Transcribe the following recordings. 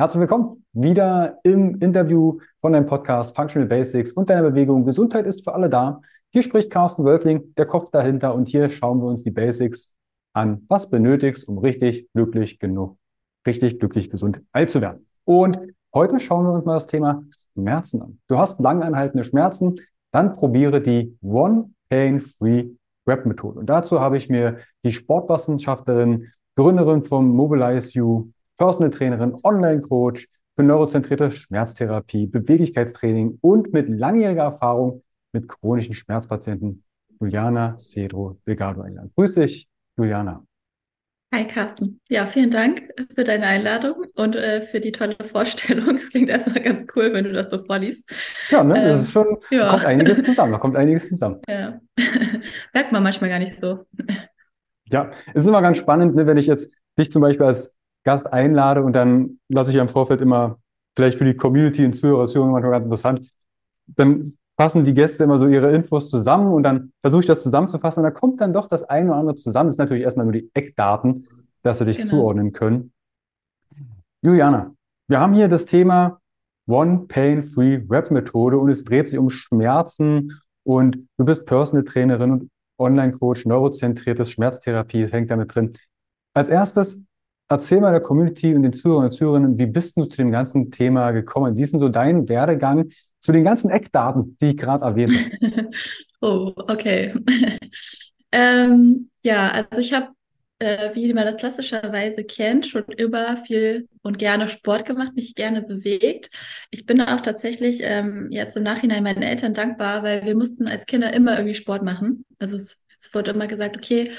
Herzlich willkommen wieder im Interview von deinem Podcast Functional Basics und deiner Bewegung. Gesundheit ist für alle da. Hier spricht Carsten Wölfling, der Kopf dahinter und hier schauen wir uns die Basics an. Was benötigst, um richtig glücklich genug, richtig glücklich gesund alt zu werden? Und heute schauen wir uns mal das Thema Schmerzen an. Du hast langanhaltende Schmerzen, dann probiere die One Pain Free Rep Methode. Und dazu habe ich mir die Sportwissenschaftlerin, Gründerin vom Mobilize You Personal Trainerin, Online-Coach für neurozentrierte Schmerztherapie, Beweglichkeitstraining und mit langjähriger Erfahrung mit chronischen Schmerzpatienten Juliana Cedro Delgado eingeladen. Grüß dich, Juliana. Hi Carsten. Ja, vielen Dank für deine Einladung und äh, für die tolle Vorstellung. Es klingt erstmal ganz cool, wenn du das so vorliest. Ja, ne, das ähm, ist schon, ja. da kommt einiges zusammen, da kommt einiges zusammen. Ja. Merkt man manchmal gar nicht so. Ja, es ist immer ganz spannend, ne, wenn ich jetzt dich zum Beispiel als Gast einlade und dann lasse ich ja im Vorfeld immer, vielleicht für die Community und Zuhörer, Zuhörer manchmal ganz interessant, dann fassen die Gäste immer so ihre Infos zusammen und dann versuche ich das zusammenzufassen und da kommt dann doch das eine oder andere zusammen. Das ist natürlich erstmal nur die Eckdaten, dass sie dich genau. zuordnen können. Juliana, wir haben hier das Thema One Pain Free Rep Methode und es dreht sich um Schmerzen und du bist Personal Trainerin und Online Coach, neurozentriertes Schmerztherapie, es hängt damit drin. Als erstes, erzähl mal der Community und den Zuhörern und Zuhörerinnen, wie bist du zu dem ganzen Thema gekommen? Wie ist denn so dein Werdegang zu den ganzen Eckdaten, die ich gerade erwähnt habe? oh, okay. ähm, ja, also ich habe, äh, wie man das klassischerweise kennt, schon immer viel und gerne Sport gemacht, mich gerne bewegt. Ich bin auch tatsächlich ähm, jetzt im Nachhinein meinen Eltern dankbar, weil wir mussten als Kinder immer irgendwie Sport machen. Also es es wurde immer gesagt, okay,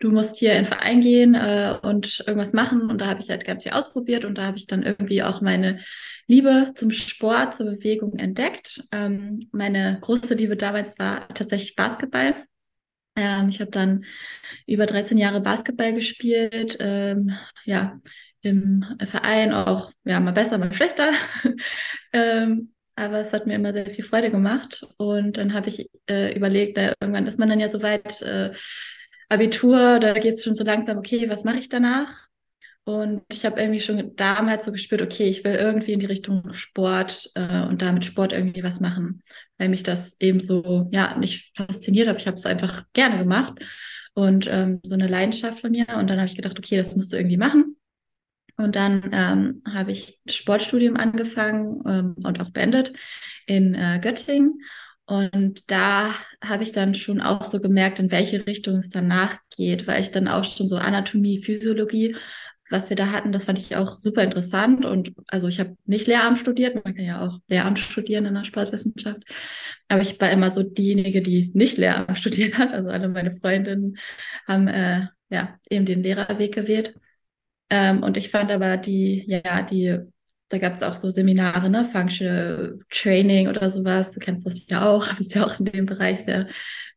du musst hier in den Verein gehen äh, und irgendwas machen. Und da habe ich halt ganz viel ausprobiert und da habe ich dann irgendwie auch meine Liebe zum Sport, zur Bewegung entdeckt. Ähm, meine große Liebe damals war tatsächlich Basketball. Ähm, ich habe dann über 13 Jahre Basketball gespielt. Ähm, ja, im Verein auch, ja, mal besser, mal schlechter. ähm, aber es hat mir immer sehr viel Freude gemacht. Und dann habe ich äh, überlegt, na, irgendwann ist man dann ja so weit, äh, Abitur, da geht es schon so langsam, okay, was mache ich danach? Und ich habe irgendwie schon damals so gespürt, okay, ich will irgendwie in die Richtung Sport äh, und damit Sport irgendwie was machen, weil mich das eben so, ja, nicht fasziniert hat. Ich habe es einfach gerne gemacht und ähm, so eine Leidenschaft von mir. Und dann habe ich gedacht, okay, das musst du irgendwie machen. Und dann ähm, habe ich Sportstudium angefangen ähm, und auch beendet in äh, Göttingen. Und da habe ich dann schon auch so gemerkt, in welche Richtung es danach geht, weil ich dann auch schon so Anatomie, Physiologie, was wir da hatten, das fand ich auch super interessant. Und also ich habe nicht Lehramt studiert, man kann ja auch Lehramt studieren in der Sportwissenschaft. Aber ich war immer so diejenige, die nicht Lehramt studiert hat. Also alle meine Freundinnen haben äh, ja eben den Lehrerweg gewählt. Ähm, und ich fand aber die, ja, die, da gab es auch so Seminare, ne, Functional Training oder sowas. Du kennst das ja auch, bist ja auch in dem Bereich sehr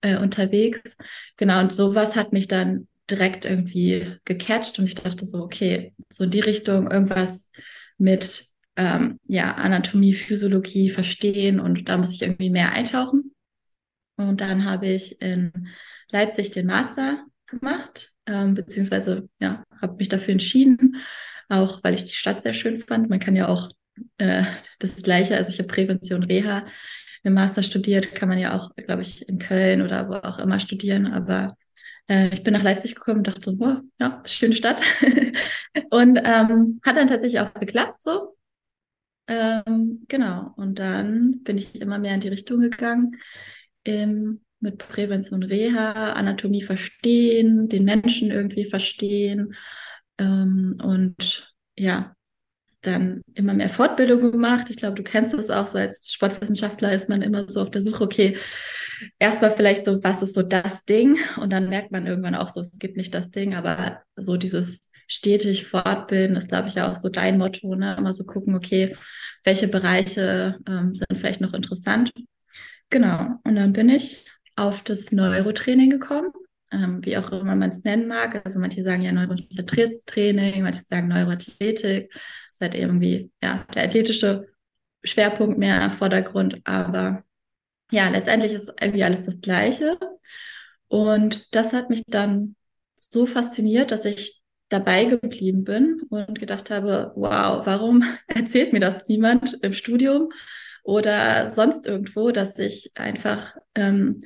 äh, unterwegs. Genau, und sowas hat mich dann direkt irgendwie gecatcht und ich dachte so, okay, so in die Richtung irgendwas mit ähm, ja, Anatomie, Physiologie verstehen und da muss ich irgendwie mehr eintauchen. Und dann habe ich in Leipzig den Master gemacht ähm, beziehungsweise ja, habe mich dafür entschieden, auch weil ich die Stadt sehr schön fand. Man kann ja auch äh, das Gleiche, also ich habe Prävention Reha im Master studiert, kann man ja auch, glaube ich, in Köln oder wo auch immer studieren, aber äh, ich bin nach Leipzig gekommen und dachte, wow, ja, schöne Stadt. und ähm, hat dann tatsächlich auch geklappt so. Ähm, genau, und dann bin ich immer mehr in die Richtung gegangen. Im mit Prävention Reha, Anatomie verstehen, den Menschen irgendwie verstehen ähm, und ja, dann immer mehr Fortbildung gemacht. Ich glaube, du kennst das auch so als Sportwissenschaftler ist man immer so auf der Suche, okay, erstmal vielleicht so, was ist so das Ding? Und dann merkt man irgendwann auch so, es gibt nicht das Ding, aber so dieses stetig fortbilden ist, glaube ich, ja auch so dein Motto, ne? Immer so gucken, okay, welche Bereiche ähm, sind vielleicht noch interessant. Genau. Und dann bin ich auf das Neurotraining gekommen, ähm, wie auch immer man es nennen mag. Also manche sagen ja neurozentriertes Training, manche sagen Neuroathletik. Das ist halt irgendwie ja, der athletische Schwerpunkt mehr im Vordergrund, aber ja, letztendlich ist irgendwie alles das Gleiche. Und das hat mich dann so fasziniert, dass ich dabei geblieben bin und gedacht habe, wow, warum erzählt mir das niemand im Studium oder sonst irgendwo, dass ich einfach ähm,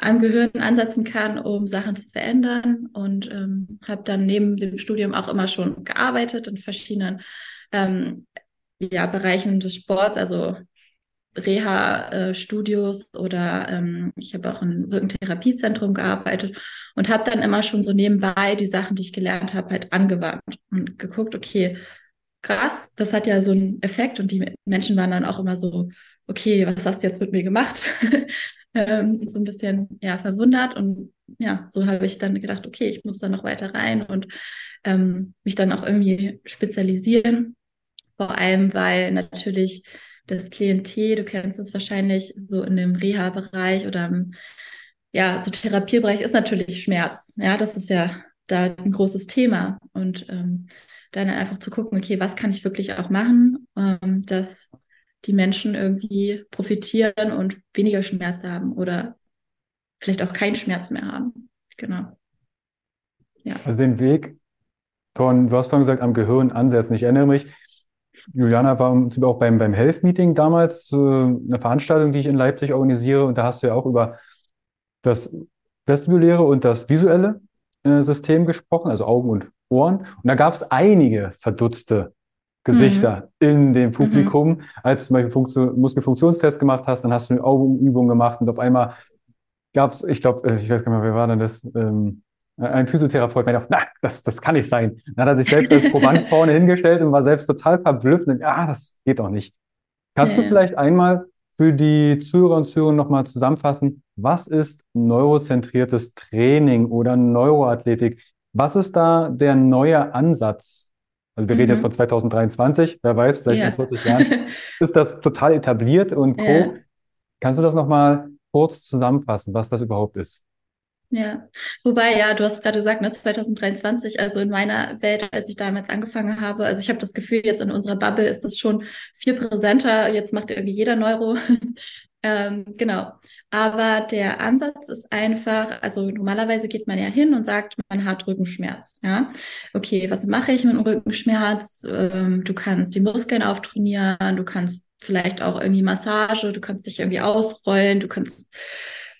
am Gehirn ansetzen kann, um Sachen zu verändern und ähm, habe dann neben dem Studium auch immer schon gearbeitet in verschiedenen ähm, ja, Bereichen des Sports, also Reha-Studios oder ähm, ich habe auch im Rückentherapiezentrum gearbeitet und habe dann immer schon so nebenbei die Sachen, die ich gelernt habe, halt angewandt und geguckt, okay, krass, das hat ja so einen Effekt und die Menschen waren dann auch immer so, okay, was hast du jetzt mit mir gemacht? ähm, so ein bisschen ja verwundert und ja, so habe ich dann gedacht, okay, ich muss da noch weiter rein und ähm, mich dann auch irgendwie spezialisieren. Vor allem, weil natürlich das Klientel, du kennst es wahrscheinlich so in dem Reha-Bereich oder ja, so Therapiebereich ist natürlich Schmerz. Ja, das ist ja da ein großes Thema. Und ähm, dann einfach zu gucken, okay, was kann ich wirklich auch machen, ähm, dass die Menschen irgendwie profitieren und weniger Schmerz haben oder vielleicht auch keinen Schmerz mehr haben. Genau. Ja. Also den Weg von, du hast vorhin gesagt, am Gehirn ansetzen. Ich erinnere mich, Juliana war auch beim, beim Health Meeting damals, äh, eine Veranstaltung, die ich in Leipzig organisiere. Und da hast du ja auch über das vestibuläre und das visuelle äh, System gesprochen, also Augen und Ohren. Und da gab es einige verdutzte Gesichter mhm. in dem Publikum. Mhm. Als du zum Beispiel Funktion, Muskelfunktionstest gemacht hast, dann hast du eine Augenübung gemacht und auf einmal gab es, ich glaube, äh, ich weiß gar nicht mehr, wer war denn das? Ähm, ein Physiotherapeut meinte, na, das, das kann nicht sein. Dann hat er sich selbst als Proband vorne hingestellt und war selbst total verblüfft und ah, das geht doch nicht. Kannst ja, du vielleicht einmal für die Zuhörer und Zuhörer nochmal zusammenfassen, was ist neurozentriertes Training oder Neuroathletik? Was ist da der neue Ansatz? Also wir mhm. reden jetzt mhm. von 2023, wer weiß, vielleicht ja. in 40 Jahren ist das total etabliert und Co. Ja. Kannst du das nochmal kurz zusammenfassen, was das überhaupt ist? Ja, wobei, ja, du hast gerade gesagt, ne, 2023, also in meiner Welt, als ich damals angefangen habe, also ich habe das Gefühl, jetzt in unserer Bubble ist das schon viel präsenter. Jetzt macht irgendwie jeder Neuro. Ähm, genau. Aber der Ansatz ist einfach, also normalerweise geht man ja hin und sagt, man hat Rückenschmerz. Ja, okay, was mache ich mit dem Rückenschmerz? Ähm, du kannst die Muskeln auftrainieren, du kannst vielleicht auch irgendwie Massage, du kannst dich irgendwie ausrollen, du kannst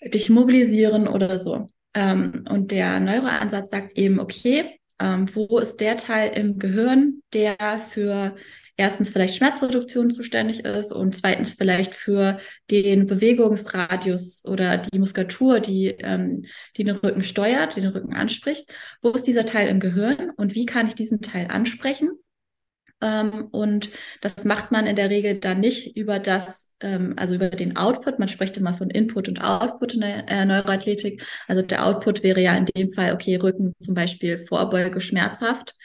dich mobilisieren oder so. Ähm, und der Neuroansatz sagt eben, okay, ähm, wo ist der Teil im Gehirn, der für erstens vielleicht Schmerzreduktion zuständig ist und zweitens vielleicht für den Bewegungsradius oder die Muskulatur, die, ähm, die den Rücken steuert, den Rücken anspricht. Wo ist dieser Teil im Gehirn und wie kann ich diesen Teil ansprechen? Ähm, und das macht man in der Regel dann nicht über das, ähm, also über den Output. Man spricht immer von Input und Output in der äh, Neuroathletik. Also der Output wäre ja in dem Fall, okay, Rücken zum Beispiel Vorbeuge schmerzhaft.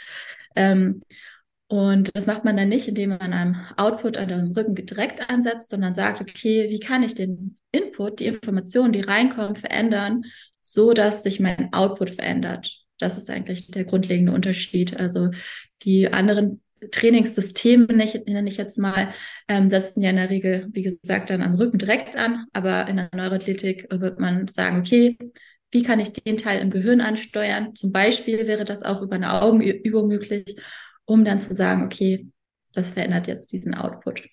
Und das macht man dann nicht, indem man einem Output an dem Rücken direkt ansetzt, sondern sagt, okay, wie kann ich den Input, die Informationen, die reinkommen, verändern, so dass sich mein Output verändert. Das ist eigentlich der grundlegende Unterschied. Also die anderen Trainingssysteme, nenne ich jetzt mal, ähm, setzen ja in der Regel, wie gesagt, dann am Rücken direkt an. Aber in der Neuroathletik wird man sagen, okay, wie kann ich den Teil im Gehirn ansteuern? Zum Beispiel wäre das auch über eine Augenübung möglich, um dann zu sagen, okay, das verändert jetzt diesen Output.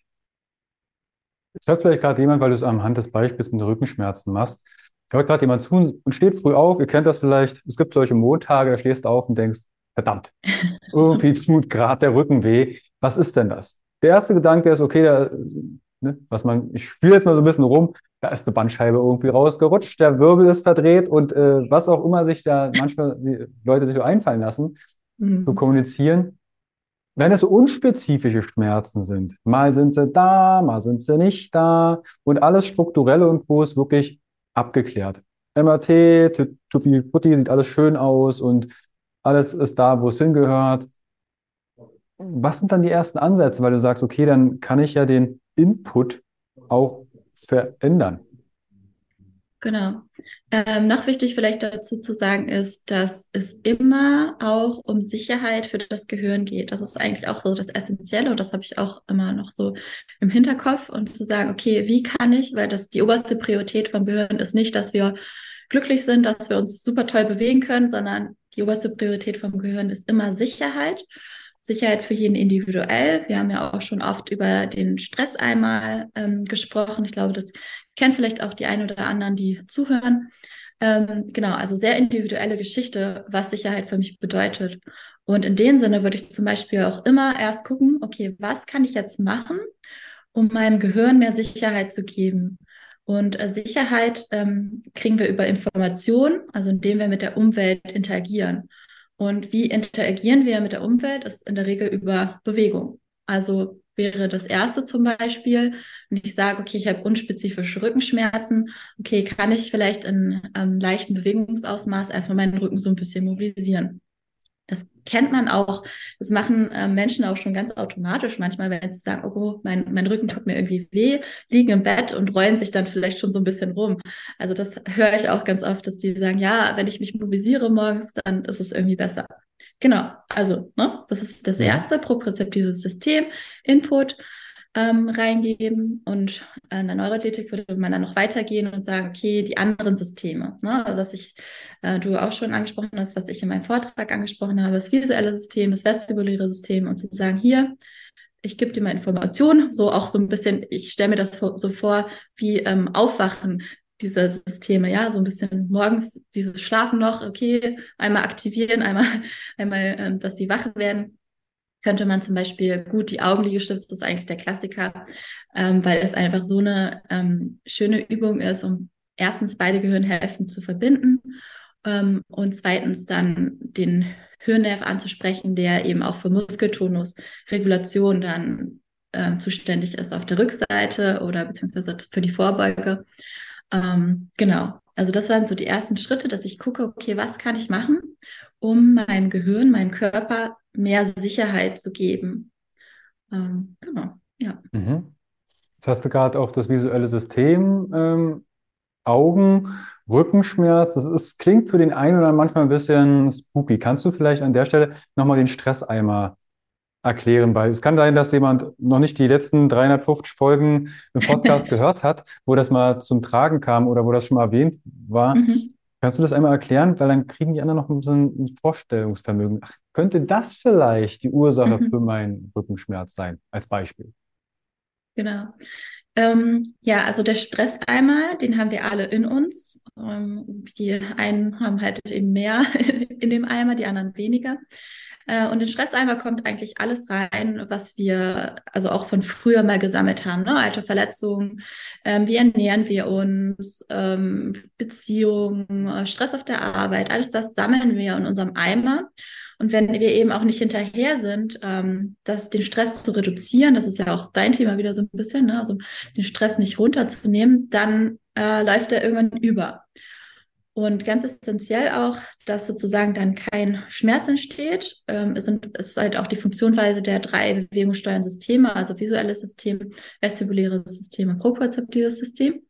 Es hört vielleicht gerade jemand, weil du es anhand des Beispiels mit Rückenschmerzen machst. Hört gerade jemand zu und steht früh auf. Ihr kennt das vielleicht. Es gibt solche Montage, da stehst du auf und denkst, verdammt, irgendwie tut gerade der Rücken weh. Was ist denn das? Der erste Gedanke ist, okay, da, ne, was man, ich spiele jetzt mal so ein bisschen rum, da ist eine Bandscheibe irgendwie rausgerutscht, der Wirbel ist verdreht und äh, was auch immer sich da manchmal die Leute sich so einfallen lassen, mhm. zu kommunizieren. Wenn es so unspezifische Schmerzen sind, mal sind sie da, mal sind sie nicht da und alles strukturelle und wo ist wirklich abgeklärt. MRT, Tupi Putti, sieht alles schön aus und alles ist da, wo es hingehört. Was sind dann die ersten Ansätze, weil du sagst, okay, dann kann ich ja den Input auch verändern. Genau. Ähm, noch wichtig vielleicht dazu zu sagen ist, dass es immer auch um Sicherheit für das Gehirn geht. Das ist eigentlich auch so das Essentielle und das habe ich auch immer noch so im Hinterkopf und zu sagen, okay, wie kann ich, weil das die oberste Priorität vom Gehirn ist nicht, dass wir glücklich sind, dass wir uns super toll bewegen können, sondern die oberste Priorität vom Gehirn ist immer Sicherheit. Sicherheit für jeden individuell. Wir haben ja auch schon oft über den Stress einmal ähm, gesprochen. Ich glaube, das kennen vielleicht auch die einen oder anderen, die zuhören. Ähm, genau, also sehr individuelle Geschichte, was Sicherheit für mich bedeutet. Und in dem Sinne würde ich zum Beispiel auch immer erst gucken, okay, was kann ich jetzt machen, um meinem Gehirn mehr Sicherheit zu geben? Und äh, Sicherheit ähm, kriegen wir über Information, also indem wir mit der Umwelt interagieren. Und wie interagieren wir mit der Umwelt? Ist in der Regel über Bewegung. Also wäre das erste zum Beispiel, wenn ich sage, okay, ich habe unspezifische Rückenschmerzen, okay, kann ich vielleicht in ähm, leichten Bewegungsausmaß erstmal meinen Rücken so ein bisschen mobilisieren. Kennt man auch, das machen äh, Menschen auch schon ganz automatisch manchmal, wenn sie sagen, oh, mein, mein Rücken tut mir irgendwie weh, liegen im Bett und rollen sich dann vielleicht schon so ein bisschen rum. Also das höre ich auch ganz oft, dass die sagen, ja, wenn ich mich mobilisiere morgens, dann ist es irgendwie besser. Genau, also ne, das ist das erste propriozeptive System, Input ähm, reingeben. Und in der Neuroathletik würde man dann noch weitergehen und sagen, okay, die anderen Systeme, ne? also was ich, äh, du auch schon angesprochen hast, was ich in meinem Vortrag angesprochen habe, das visuelle System, das vestibuläre System und zu sagen, hier, ich gebe dir mal Informationen, so auch so ein bisschen, ich stelle mir das so vor wie ähm, Aufwachen dieser Systeme, ja, so ein bisschen morgens dieses Schlafen noch, okay, einmal aktivieren, einmal, einmal, ähm, dass die wach werden könnte man zum Beispiel gut die Augenliegestütze, das ist eigentlich der Klassiker, ähm, weil es einfach so eine ähm, schöne Übung ist, um erstens beide Gehirnhälften zu verbinden ähm, und zweitens dann den Hirnnerv anzusprechen, der eben auch für Muskeltonus, Regulation dann äh, zuständig ist auf der Rückseite oder beziehungsweise für die Vorbeuge. Ähm, genau. Also das waren so die ersten Schritte, dass ich gucke, okay, was kann ich machen, um meinem Gehirn, meinem Körper mehr Sicherheit zu geben. Ähm, genau, ja. Mhm. Jetzt hast du gerade auch das visuelle System, ähm, Augen, Rückenschmerz. Das ist, klingt für den einen oder manchmal ein bisschen spooky. Kannst du vielleicht an der Stelle nochmal den Stresseimer erklären? Weil es kann sein, dass jemand noch nicht die letzten 350 Folgen im Podcast gehört hat, wo das mal zum Tragen kam oder wo das schon mal erwähnt war. Mhm. Kannst du das einmal erklären? Weil dann kriegen die anderen noch so ein Vorstellungsvermögen. Ach, könnte das vielleicht die Ursache mhm. für meinen Rückenschmerz sein, als Beispiel? Genau. Ähm, ja, also der Stresseimer, den haben wir alle in uns. Ähm, die einen haben halt eben mehr in dem Eimer, die anderen weniger. Äh, und in Stresseimer kommt eigentlich alles rein, was wir also auch von früher mal gesammelt haben. Ne? Alte Verletzungen, ähm, wie ernähren wir uns, ähm, Beziehungen, Stress auf der Arbeit, alles das sammeln wir in unserem Eimer. Und wenn wir eben auch nicht hinterher sind, ähm, das, den Stress zu reduzieren, das ist ja auch dein Thema wieder so ein bisschen, ne? also den Stress nicht runterzunehmen, dann äh, läuft er irgendwann über. Und ganz essentiell auch, dass sozusagen dann kein Schmerz entsteht, ähm, ist, ist halt auch die Funktionsweise der drei bewegungssteuernden Systeme, also visuelles System, vestibuläres System und propriozeptives System.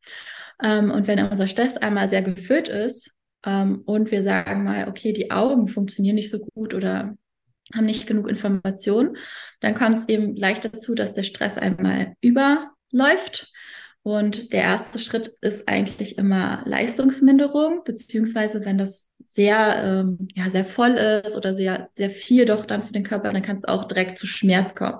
Ähm, und wenn unser Stress einmal sehr gefüllt ist ähm, und wir sagen mal, okay, die Augen funktionieren nicht so gut oder haben nicht genug Informationen, dann kommt es eben leicht dazu, dass der Stress einmal überläuft und der erste Schritt ist eigentlich immer Leistungsminderung, beziehungsweise wenn das sehr, ähm, ja, sehr voll ist oder sehr, sehr viel doch dann für den Körper, dann kann es auch direkt zu Schmerz kommen.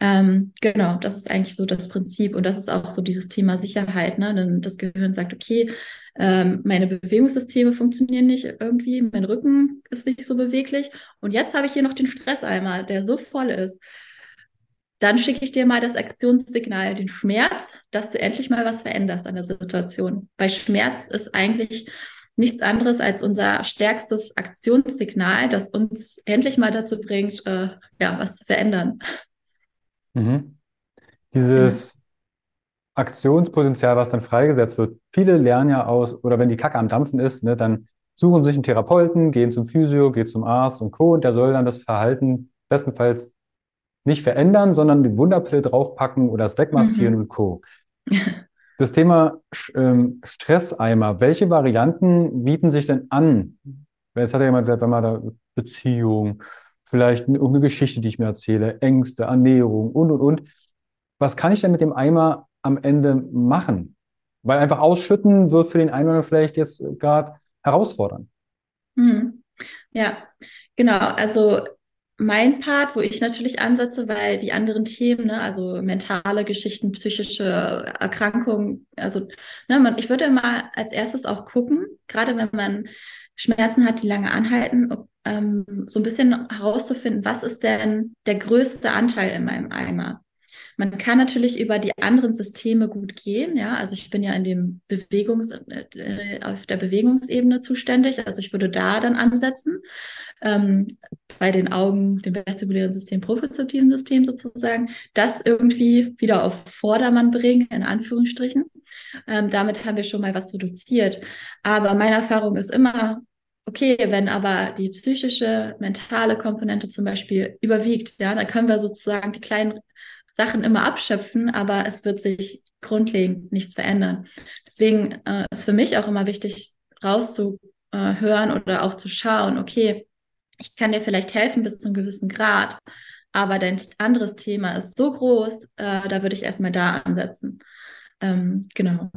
Ähm, genau, das ist eigentlich so das Prinzip und das ist auch so dieses Thema Sicherheit. Ne? Denn das Gehirn sagt, okay, ähm, meine Bewegungssysteme funktionieren nicht irgendwie, mein Rücken ist nicht so beweglich und jetzt habe ich hier noch den Stresseimer, der so voll ist dann schicke ich dir mal das Aktionssignal, den Schmerz, dass du endlich mal was veränderst an der Situation. Weil Schmerz ist eigentlich nichts anderes als unser stärkstes Aktionssignal, das uns endlich mal dazu bringt, äh, ja, was zu verändern. Mhm. Dieses. Aktionspotenzial, was dann freigesetzt wird, viele lernen ja aus, oder wenn die Kacke am Dampfen ist, ne, dann suchen sich einen Therapeuten, gehen zum Physio, gehen zum Arzt und Co. Und der soll dann das Verhalten bestenfalls nicht verändern, sondern die Wunderpille draufpacken oder es wegmassieren mhm. und Co. Das Thema ähm, Stresseimer, welche Varianten bieten sich denn an? Jetzt hat ja jemand gesagt, wenn man da Beziehung, vielleicht irgendeine Geschichte, die ich mir erzähle, Ängste, Ernährung und, und, und. Was kann ich denn mit dem Eimer am Ende machen? Weil einfach ausschütten wird für den einen vielleicht jetzt gerade herausfordernd. Mhm. Ja, genau. Also mein Part, wo ich natürlich ansetze, weil die anderen Themen, ne, also mentale Geschichten, psychische Erkrankungen, also ne, man, ich würde immer als erstes auch gucken, gerade wenn man Schmerzen hat, die lange anhalten, ähm, so ein bisschen herauszufinden, was ist denn der größte Anteil in meinem Eimer? Man kann natürlich über die anderen Systeme gut gehen, ja. Also ich bin ja in dem Bewegungs, äh, auf der Bewegungsebene zuständig. Also ich würde da dann ansetzen, ähm, bei den Augen, dem vestibulären System, propriozeptiven System sozusagen, das irgendwie wieder auf Vordermann bringen, in Anführungsstrichen. Ähm, damit haben wir schon mal was reduziert. Aber meine Erfahrung ist immer, Okay, wenn aber die psychische, mentale Komponente zum Beispiel überwiegt, ja, dann können wir sozusagen die kleinen Sachen immer abschöpfen, aber es wird sich grundlegend nichts verändern. Deswegen äh, ist für mich auch immer wichtig, rauszuhören oder auch zu schauen, okay, ich kann dir vielleicht helfen bis zu einem gewissen Grad, aber dein anderes Thema ist so groß, äh, da würde ich erstmal da ansetzen. Ähm, genau.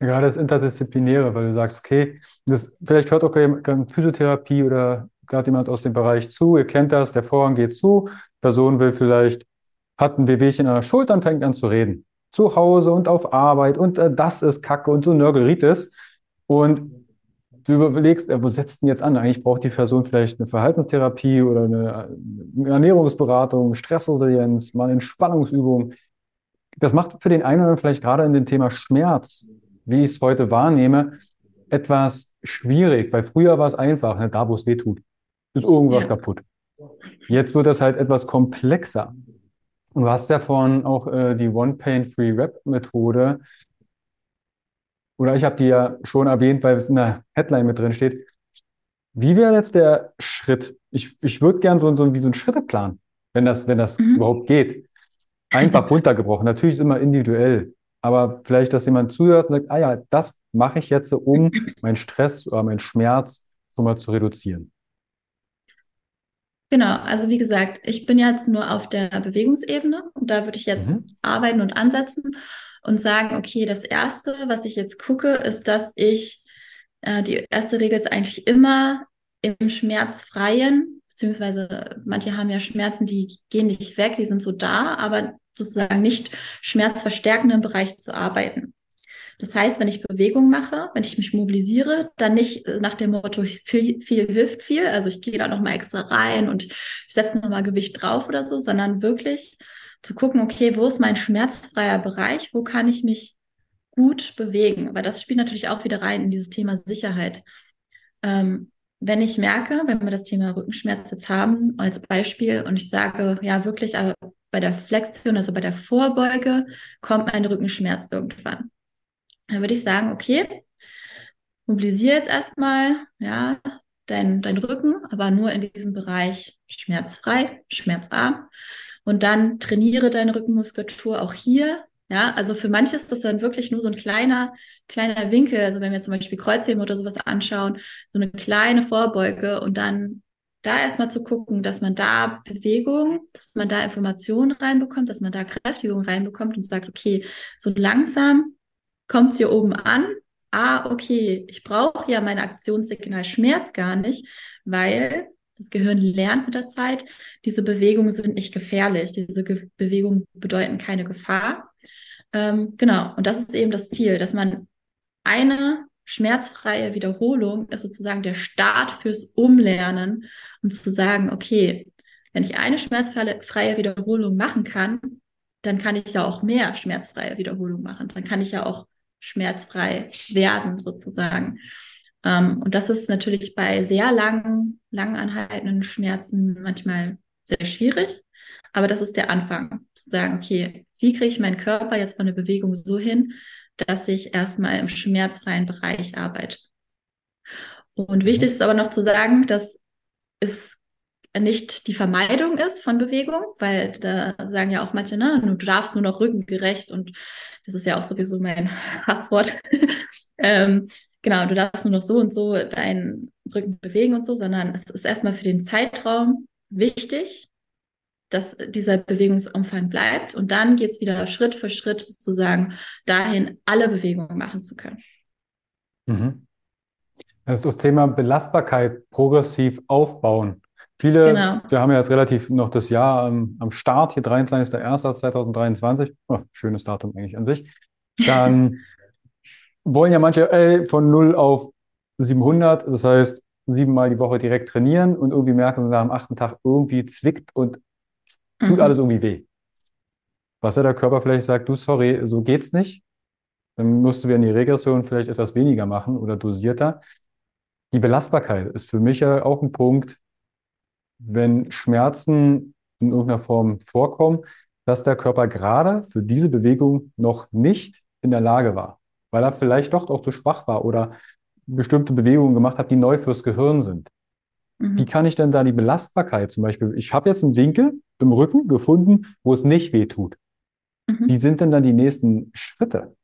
Gerade das Interdisziplinäre, weil du sagst, okay, das, vielleicht hört auch jemand Physiotherapie oder gerade jemand aus dem Bereich zu, ihr kennt das, der Vorhang geht zu, die Person will vielleicht hat ein Wehwehchen an der Schulter und fängt an zu reden. Zu Hause und auf Arbeit und äh, das ist Kacke und so Nörgelritis. Und du überlegst, äh, wo setzt denn jetzt an? Eigentlich braucht die Person vielleicht eine Verhaltenstherapie oder eine, Ernährungsberatung, Stressresilienz, mal eine Entspannungsübung. Das macht für den einen oder anderen vielleicht gerade in dem Thema Schmerz, wie ich es heute wahrnehme, etwas schwierig, weil früher war es einfach, ne, da wo es weh tut, ist irgendwas ja. kaputt. Jetzt wird das halt etwas komplexer. Und du hast ja vorhin auch äh, die One-Pain-Free-Rap-Methode, oder ich habe die ja schon erwähnt, weil es in der Headline mit drin steht. Wie wäre jetzt der Schritt? Ich, ich würde gern so, so, wie so einen Schritteplan, wenn das, wenn das mhm. überhaupt geht. Einfach runtergebrochen. Natürlich ist immer individuell. Aber vielleicht, dass jemand zuhört und sagt, ah ja, das mache ich jetzt, um meinen Stress oder meinen Schmerz schon mal zu reduzieren. Genau, also wie gesagt, ich bin jetzt nur auf der Bewegungsebene und da würde ich jetzt mhm. arbeiten und ansetzen und sagen, okay, das Erste, was ich jetzt gucke, ist, dass ich, äh, die erste Regel ist eigentlich immer im schmerzfreien, beziehungsweise manche haben ja Schmerzen, die gehen nicht weg, die sind so da, aber sozusagen nicht schmerzverstärkenden Bereich zu arbeiten. Das heißt, wenn ich Bewegung mache, wenn ich mich mobilisiere, dann nicht äh, nach dem Motto viel, viel hilft viel, also ich gehe da nochmal extra rein und ich setze nochmal Gewicht drauf oder so, sondern wirklich zu gucken, okay, wo ist mein schmerzfreier Bereich, wo kann ich mich gut bewegen, weil das spielt natürlich auch wieder rein in dieses Thema Sicherheit. Ähm, wenn ich merke, wenn wir das Thema Rückenschmerz jetzt haben als Beispiel und ich sage, ja wirklich, aber bei der Flexion, also bei der Vorbeuge, kommt mein Rückenschmerz irgendwann. Dann würde ich sagen, okay, mobilisiere jetzt erstmal, ja, dein, dein Rücken, aber nur in diesem Bereich schmerzfrei, schmerzarm. Und dann trainiere deine Rückenmuskulatur auch hier. Ja, also für manche ist das dann wirklich nur so ein kleiner, kleiner Winkel. Also wenn wir zum Beispiel Kreuzheben oder sowas anschauen, so eine kleine Vorbeuge und dann da erstmal zu gucken, dass man da Bewegung, dass man da Informationen reinbekommt, dass man da Kräftigung reinbekommt und sagt, okay, so langsam kommt es hier oben an. Ah, okay, ich brauche ja mein Aktionssignal Schmerz gar nicht, weil das Gehirn lernt mit der Zeit, diese Bewegungen sind nicht gefährlich, diese Ge Bewegungen bedeuten keine Gefahr. Ähm, genau, und das ist eben das Ziel, dass man eine schmerzfreie Wiederholung ist sozusagen der Start fürs Umlernen, um zu sagen, okay, wenn ich eine schmerzfreie Wiederholung machen kann, dann kann ich ja auch mehr schmerzfreie Wiederholungen machen. Dann kann ich ja auch schmerzfrei werden, sozusagen. Ähm, und das ist natürlich bei sehr langen, lang anhaltenden Schmerzen manchmal sehr schwierig. Aber das ist der Anfang, zu sagen, okay, wie kriege ich meinen Körper jetzt von der Bewegung so hin, dass ich erstmal im schmerzfreien Bereich arbeite. Und wichtig mhm. ist aber noch zu sagen, dass es nicht die Vermeidung ist von Bewegung, weil da sagen ja auch manche, ne, du darfst nur noch rückengerecht und das ist ja auch sowieso mein Hasswort. ähm, genau, du darfst nur noch so und so deinen Rücken bewegen und so, sondern es ist erstmal für den Zeitraum wichtig, dass dieser Bewegungsumfang bleibt und dann geht es wieder Schritt für Schritt sozusagen dahin, alle Bewegungen machen zu können. Mhm. Das ist das Thema Belastbarkeit progressiv aufbauen. Viele, Genau. wir haben ja jetzt relativ noch das Jahr am, am Start, hier 23.01.2023, oh, schönes Datum eigentlich an sich. Dann wollen ja manche ey, von 0 auf 700, das heißt siebenmal die Woche direkt trainieren und irgendwie merken sie nach dem achten Tag irgendwie zwickt und tut alles Mhm. irgendwie weh. Was ja der Körper vielleicht sagt, du, sorry, so geht's nicht. Dann musst du wieder in die Regression vielleicht etwas weniger machen oder dosierter. Die Belastbarkeit ist für mich ja auch ein Punkt, wenn Schmerzen in irgendeiner Form vorkommen, dass der Körper gerade für diese Bewegung noch nicht in der Lage war, weil er vielleicht doch auch zu schwach war oder bestimmte Bewegungen gemacht hat, die neu fürs Gehirn sind. Wie Mhm. kann ich denn da die Belastbarkeit zum Beispiel, ich habe jetzt einen Winkel im Rücken gefunden, wo es nicht weh tut. Wie Mhm. sind denn dann die nächsten Schritte?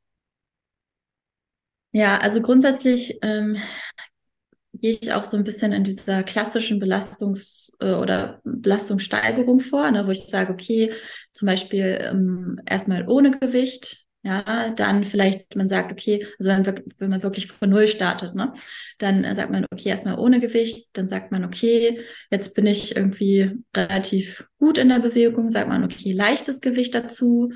Ja, also grundsätzlich ähm, gehe ich auch so ein bisschen in dieser klassischen Belastungs- äh, oder Belastungssteigerung vor, ne, wo ich sage, okay, zum Beispiel ähm, erstmal ohne Gewicht, ja, dann vielleicht man sagt, okay, also wenn, wenn man wirklich von Null startet, ne, dann äh, sagt man, okay, erstmal ohne Gewicht, dann sagt man, okay, jetzt bin ich irgendwie relativ gut in der Bewegung, sagt man, okay, leichtes Gewicht dazu.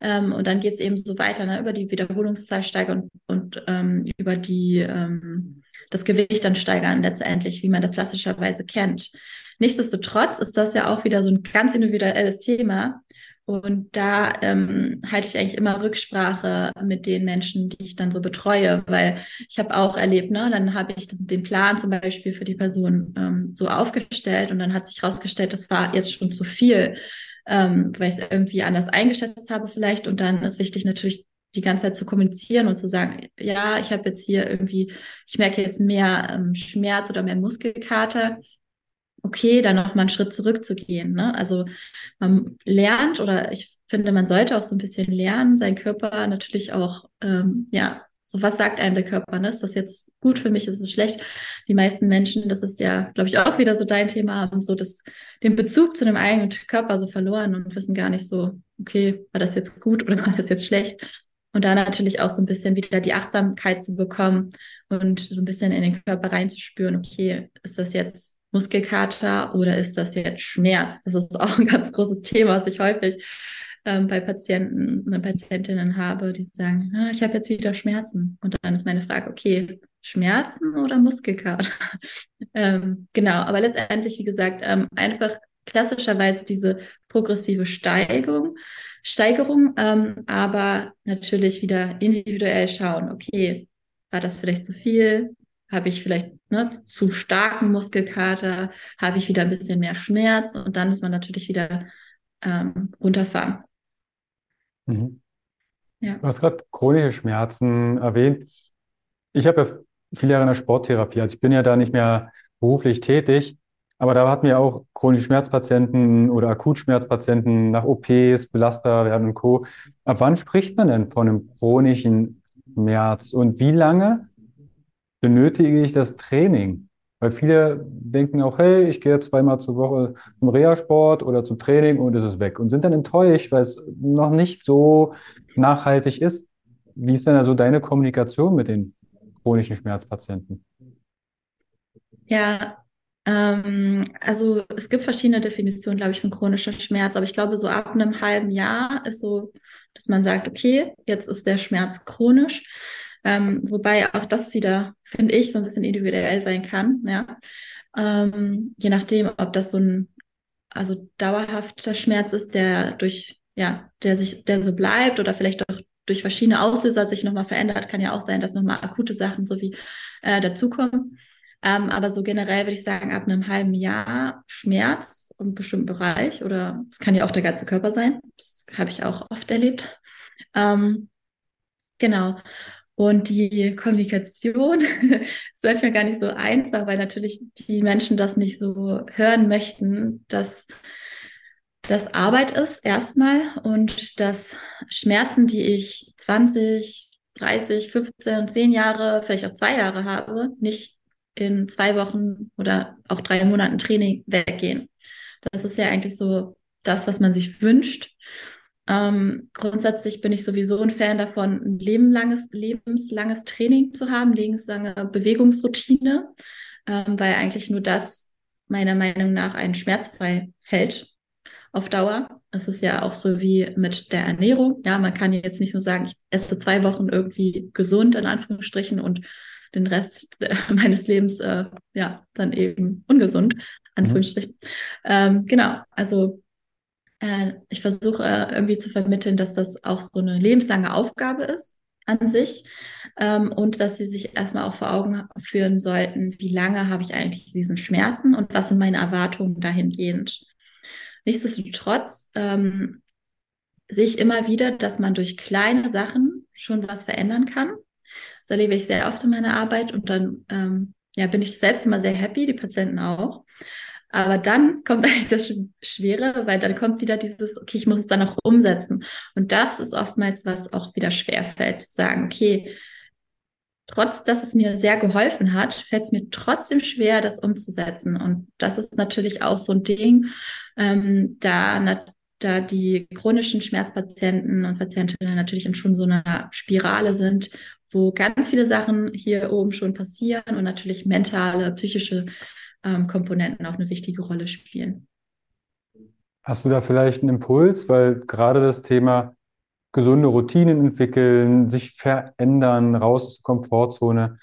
Ähm, und dann geht es eben so weiter, ne, über die Wiederholungszahl steigern und, und ähm, über die ähm, das Gewicht dann steigern letztendlich, wie man das klassischerweise kennt. Nichtsdestotrotz ist das ja auch wieder so ein ganz individuelles Thema. Und da ähm, halte ich eigentlich immer Rücksprache mit den Menschen, die ich dann so betreue, weil ich habe auch erlebt, ne, dann habe ich das, den Plan zum Beispiel für die Person ähm, so aufgestellt und dann hat sich herausgestellt, das war jetzt schon zu viel, ähm, weil ich es irgendwie anders eingeschätzt habe vielleicht. Und dann ist wichtig natürlich die ganze Zeit zu kommunizieren und zu sagen, ja, ich habe jetzt hier irgendwie, ich merke jetzt mehr ähm, Schmerz oder mehr Muskelkater. Okay, dann noch mal einen Schritt zurückzugehen. Ne? Also man lernt oder ich finde, man sollte auch so ein bisschen lernen, seinen Körper natürlich auch, ähm, ja, so was sagt einem der Körper, ne? Ist das jetzt gut für mich, ist es schlecht? Die meisten Menschen, das ist ja, glaube ich, auch wieder so dein Thema, haben so das, den Bezug zu dem eigenen Körper so verloren und wissen gar nicht so, okay, war das jetzt gut oder war das jetzt schlecht? Und da natürlich auch so ein bisschen wieder die Achtsamkeit zu bekommen und so ein bisschen in den Körper reinzuspüren, okay, ist das jetzt Muskelkater oder ist das jetzt Schmerz? Das ist auch ein ganz großes Thema, was ich häufig ähm, bei Patienten und Patientinnen habe, die sagen, ah, ich habe jetzt wieder Schmerzen. Und dann ist meine Frage, okay, Schmerzen oder Muskelkater? ähm, genau, aber letztendlich, wie gesagt, ähm, einfach klassischerweise diese progressive Steigung, Steigerung, ähm, aber natürlich wieder individuell schauen, okay, war das vielleicht zu viel? Habe ich vielleicht ne, zu starken Muskelkater? Habe ich wieder ein bisschen mehr Schmerz? Und dann muss man natürlich wieder ähm, runterfahren. Mhm. Ja. Du hast gerade chronische Schmerzen erwähnt. Ich habe ja viele Jahre in der Sporttherapie, also ich bin ja da nicht mehr beruflich tätig, aber da hatten wir auch chronische Schmerzpatienten oder Akutschmerzpatienten nach OPs, belastbar werden und Co. Ab wann spricht man denn von einem chronischen Schmerz und wie lange benötige ich das Training? Weil viele denken auch, hey, ich gehe zweimal zur Woche zum Reha-Sport oder zum Training und es ist weg und sind dann enttäuscht, weil es noch nicht so nachhaltig ist. Wie ist denn also deine Kommunikation mit den chronischen Schmerzpatienten? Ja, ähm, also es gibt verschiedene Definitionen, glaube ich, von chronischer Schmerz, aber ich glaube, so ab einem halben Jahr ist so, dass man sagt, okay, jetzt ist der Schmerz chronisch. Ähm, wobei auch das wieder, finde ich, so ein bisschen individuell sein kann, ja. Ähm, je nachdem, ob das so ein, also dauerhafter Schmerz ist, der durch, ja, der sich, der so bleibt oder vielleicht auch durch verschiedene Auslöser sich nochmal verändert, kann ja auch sein, dass nochmal akute Sachen so wie äh, dazukommen. Ähm, aber so generell würde ich sagen, ab einem halben Jahr Schmerz im bestimmten Bereich oder es kann ja auch der ganze Körper sein. Das habe ich auch oft erlebt. Ähm, genau. Und die Kommunikation ist manchmal gar nicht so einfach, weil natürlich die Menschen das nicht so hören möchten, dass das Arbeit ist erstmal und dass Schmerzen, die ich 20, 30, 15, 10 Jahre, vielleicht auch zwei Jahre habe, nicht in zwei Wochen oder auch drei Monaten Training weggehen. Das ist ja eigentlich so das, was man sich wünscht. Ähm, grundsätzlich bin ich sowieso ein Fan davon, ein lebenslanges, lebenslanges Training zu haben, lebenslange Bewegungsroutine, ähm, weil eigentlich nur das meiner Meinung nach einen schmerzfrei hält auf Dauer. Es ist ja auch so wie mit der Ernährung. Ja, man kann jetzt nicht nur sagen, ich esse zwei Wochen irgendwie gesund, in Anführungsstrichen, und den Rest meines Lebens, äh, ja, dann eben ungesund, Anführungsstrichen. Mhm. Ähm, genau, also äh, ich versuche äh, irgendwie zu vermitteln, dass das auch so eine lebenslange Aufgabe ist an sich ähm, und dass sie sich erstmal auch vor Augen führen sollten, wie lange habe ich eigentlich diesen Schmerzen und was sind meine Erwartungen dahingehend. Nichtsdestotrotz ähm, sehe ich immer wieder, dass man durch kleine Sachen schon was verändern kann. Das erlebe ich sehr oft in meiner Arbeit und dann ähm, ja, bin ich selbst immer sehr happy, die Patienten auch. Aber dann kommt eigentlich das Schwere, weil dann kommt wieder dieses, okay, ich muss es dann auch umsetzen. Und das ist oftmals, was auch wieder schwer fällt, zu sagen, okay, trotz dass es mir sehr geholfen hat, fällt es mir trotzdem schwer, das umzusetzen. Und das ist natürlich auch so ein Ding, ähm, da, na, da die chronischen Schmerzpatienten und Patientinnen natürlich in schon so einer Spirale sind, wo ganz viele Sachen hier oben schon passieren und natürlich mentale, psychische ähm, Komponenten auch eine wichtige Rolle spielen. Hast du da vielleicht einen Impuls, weil gerade das Thema gesunde Routinen entwickeln, sich verändern, raus aus der Komfortzone.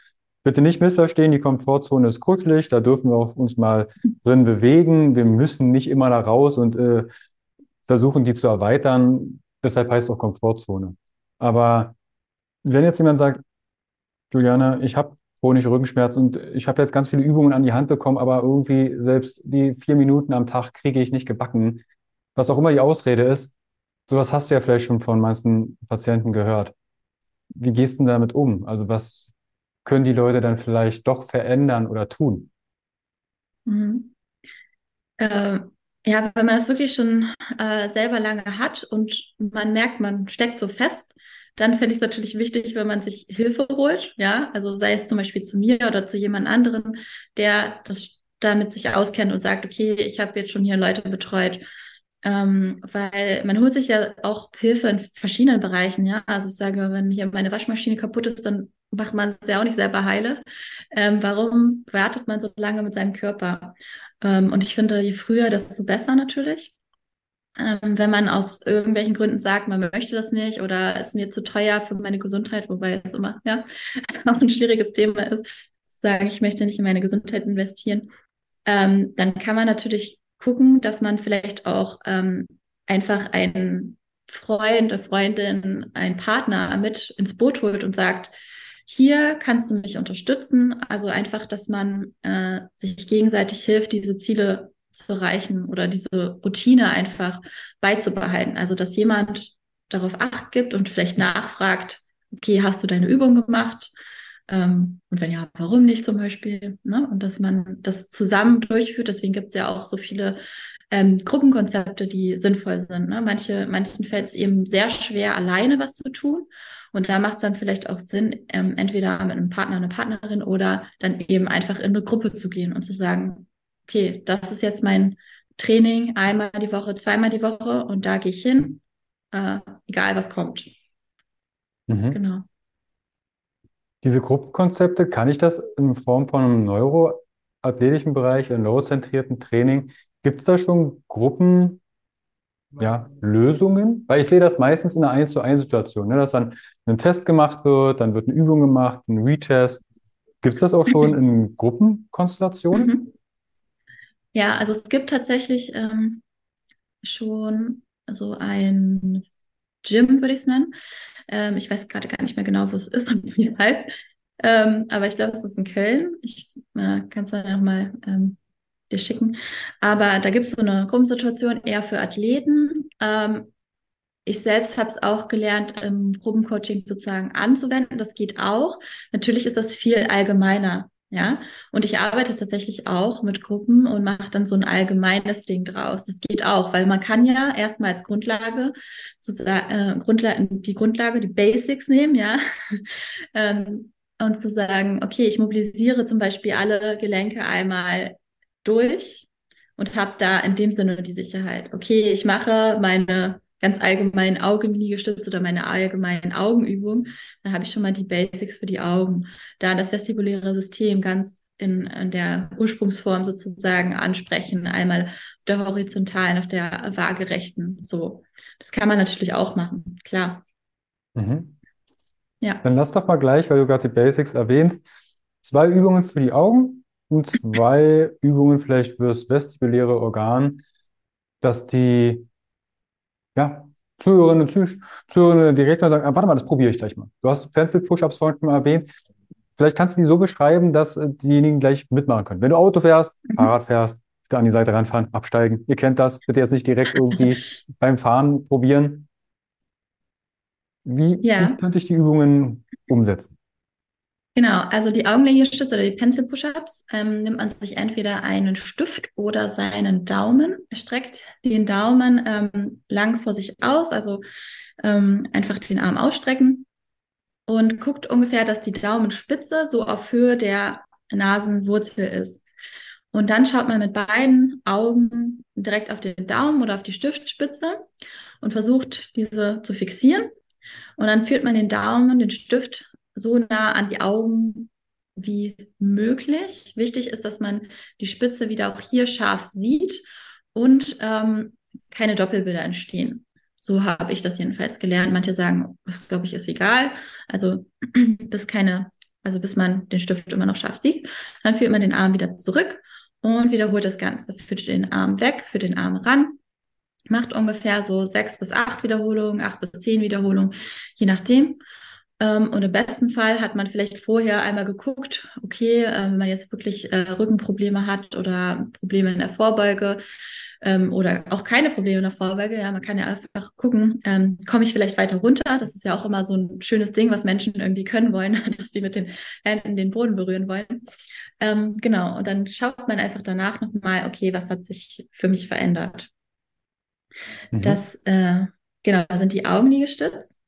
Bitte nicht missverstehen, die Komfortzone ist kuschelig, da dürfen wir auch uns mal drin bewegen. Wir müssen nicht immer da raus und äh, versuchen, die zu erweitern. Deshalb heißt es auch Komfortzone. Aber wenn jetzt jemand sagt, Juliane, ich habe chronische Rückenschmerzen und ich habe jetzt ganz viele Übungen an die Hand bekommen, aber irgendwie selbst die vier Minuten am Tag kriege ich nicht gebacken. Was auch immer die Ausrede ist, sowas hast du ja vielleicht schon von meisten Patienten gehört. Wie gehst du denn damit um? Also was können die Leute dann vielleicht doch verändern oder tun? Mhm. Äh, ja, wenn man das wirklich schon äh, selber lange hat und man merkt, man steckt so fest, dann finde ich es natürlich wichtig, wenn man sich Hilfe holt, ja, also sei es zum Beispiel zu mir oder zu jemand anderem, der das damit sich auskennt und sagt, okay, ich habe jetzt schon hier Leute betreut, ähm, weil man holt sich ja auch Hilfe in verschiedenen Bereichen, ja. Also ich sage, wenn hier meine Waschmaschine kaputt ist, dann macht man es ja auch nicht selber heile. Ähm, warum wartet man so lange mit seinem Körper? Ähm, und ich finde, je früher, desto besser natürlich. Ähm, wenn man aus irgendwelchen Gründen sagt, man möchte das nicht oder ist mir zu teuer für meine Gesundheit, wobei es immer ja auch ein schwieriges Thema ist, zu sagen, ich möchte nicht in meine Gesundheit investieren, ähm, dann kann man natürlich gucken, dass man vielleicht auch ähm, einfach einen Freund, eine Freundin, einen Partner mit ins Boot holt und sagt, hier kannst du mich unterstützen. Also einfach, dass man äh, sich gegenseitig hilft, diese Ziele zu erreichen oder diese Routine einfach beizubehalten. Also, dass jemand darauf acht gibt und vielleicht nachfragt, okay, hast du deine Übung gemacht? Ähm, und wenn ja, warum nicht zum Beispiel? Ne? Und dass man das zusammen durchführt. Deswegen gibt es ja auch so viele ähm, Gruppenkonzepte, die sinnvoll sind. Ne? Manche, manchen fällt es eben sehr schwer, alleine was zu tun. Und da macht es dann vielleicht auch Sinn, ähm, entweder mit einem Partner, einer Partnerin oder dann eben einfach in eine Gruppe zu gehen und zu sagen, okay, das ist jetzt mein Training einmal die Woche, zweimal die Woche und da gehe ich hin, äh, egal was kommt. Mhm. Genau. Diese Gruppenkonzepte, kann ich das in Form von einem neuroathletischen Bereich, einem neurozentrierten Training, gibt es da schon Gruppen, ja, Lösungen? Weil ich sehe das meistens in einer 1 zu 1 Situation, ne, dass dann ein Test gemacht wird, dann wird eine Übung gemacht, ein Retest. Gibt es das auch schon in Gruppenkonstellationen? Mhm. Ja, also es gibt tatsächlich ähm, schon so ein Gym, würde ich es nennen. Ähm, ich weiß gerade gar nicht mehr genau, wo es ist und wie es heißt. Ähm, aber ich glaube, es ist in Köln. Ich äh, kann es dann nochmal ähm, dir schicken. Aber da gibt es so eine Gruppensituation eher für Athleten. Ähm, ich selbst habe es auch gelernt, im Gruppencoaching sozusagen anzuwenden. Das geht auch. Natürlich ist das viel allgemeiner. Ja, und ich arbeite tatsächlich auch mit Gruppen und mache dann so ein allgemeines Ding draus. Das geht auch, weil man kann ja erstmal als Grundlage, äh, Grundlage die Grundlage, die Basics nehmen, ja, ähm, und zu sagen, okay, ich mobilisiere zum Beispiel alle Gelenke einmal durch und habe da in dem Sinne die Sicherheit. Okay, ich mache meine ganz allgemeinen Augenliegestütz oder meine allgemeinen Augenübungen, dann habe ich schon mal die Basics für die Augen. Da das vestibuläre System ganz in, in der Ursprungsform sozusagen ansprechen, einmal auf der horizontalen, auf der waagerechten. So, das kann man natürlich auch machen, klar. Mhm. Ja. Dann lass doch mal gleich, weil du gerade die Basics erwähnst, zwei Übungen für die Augen und zwei Übungen vielleicht fürs vestibuläre Organ, dass die ja, Zuhörerinnen und Zuhörer direkt mal sagen, ah, warte mal, das probiere ich gleich mal. Du hast Pencil Push-Ups vorhin schon mal erwähnt. Vielleicht kannst du die so beschreiben, dass äh, diejenigen gleich mitmachen können. Wenn du Auto fährst, mhm. Fahrrad fährst, da an die Seite ranfahren, absteigen. Ihr kennt das. Bitte jetzt nicht direkt irgendwie beim Fahren probieren. Wie, ja. wie könnte ich die Übungen umsetzen? Genau, also die Augenliegestütze oder die Pencil Push-Ups ähm, nimmt man sich entweder einen Stift oder seinen Daumen, streckt den Daumen ähm, lang vor sich aus, also ähm, einfach den Arm ausstrecken und guckt ungefähr, dass die Daumenspitze so auf Höhe der Nasenwurzel ist. Und dann schaut man mit beiden Augen direkt auf den Daumen oder auf die Stiftspitze und versucht, diese zu fixieren. Und dann führt man den Daumen, den Stift so nah an die Augen wie möglich. Wichtig ist, dass man die Spitze wieder auch hier scharf sieht und ähm, keine Doppelbilder entstehen. So habe ich das jedenfalls gelernt. Manche sagen, das glaube ich ist egal. Also bis keine, also bis man den Stift immer noch scharf sieht. Dann führt man den Arm wieder zurück und wiederholt das Ganze. Führt den Arm weg, führt den Arm ran. Macht ungefähr so sechs bis acht Wiederholungen, acht bis zehn Wiederholungen, je nachdem. Ähm, und im besten Fall hat man vielleicht vorher einmal geguckt, okay, äh, wenn man jetzt wirklich äh, Rückenprobleme hat oder Probleme in der Vorbeuge ähm, oder auch keine Probleme in der Vorbeuge, ja, man kann ja einfach gucken, ähm, komme ich vielleicht weiter runter? Das ist ja auch immer so ein schönes Ding, was Menschen irgendwie können wollen, dass sie mit den Händen den Boden berühren wollen. Ähm, genau, und dann schaut man einfach danach nochmal, okay, was hat sich für mich verändert? Mhm. Das, äh, genau, sind die Augen, die gestützt.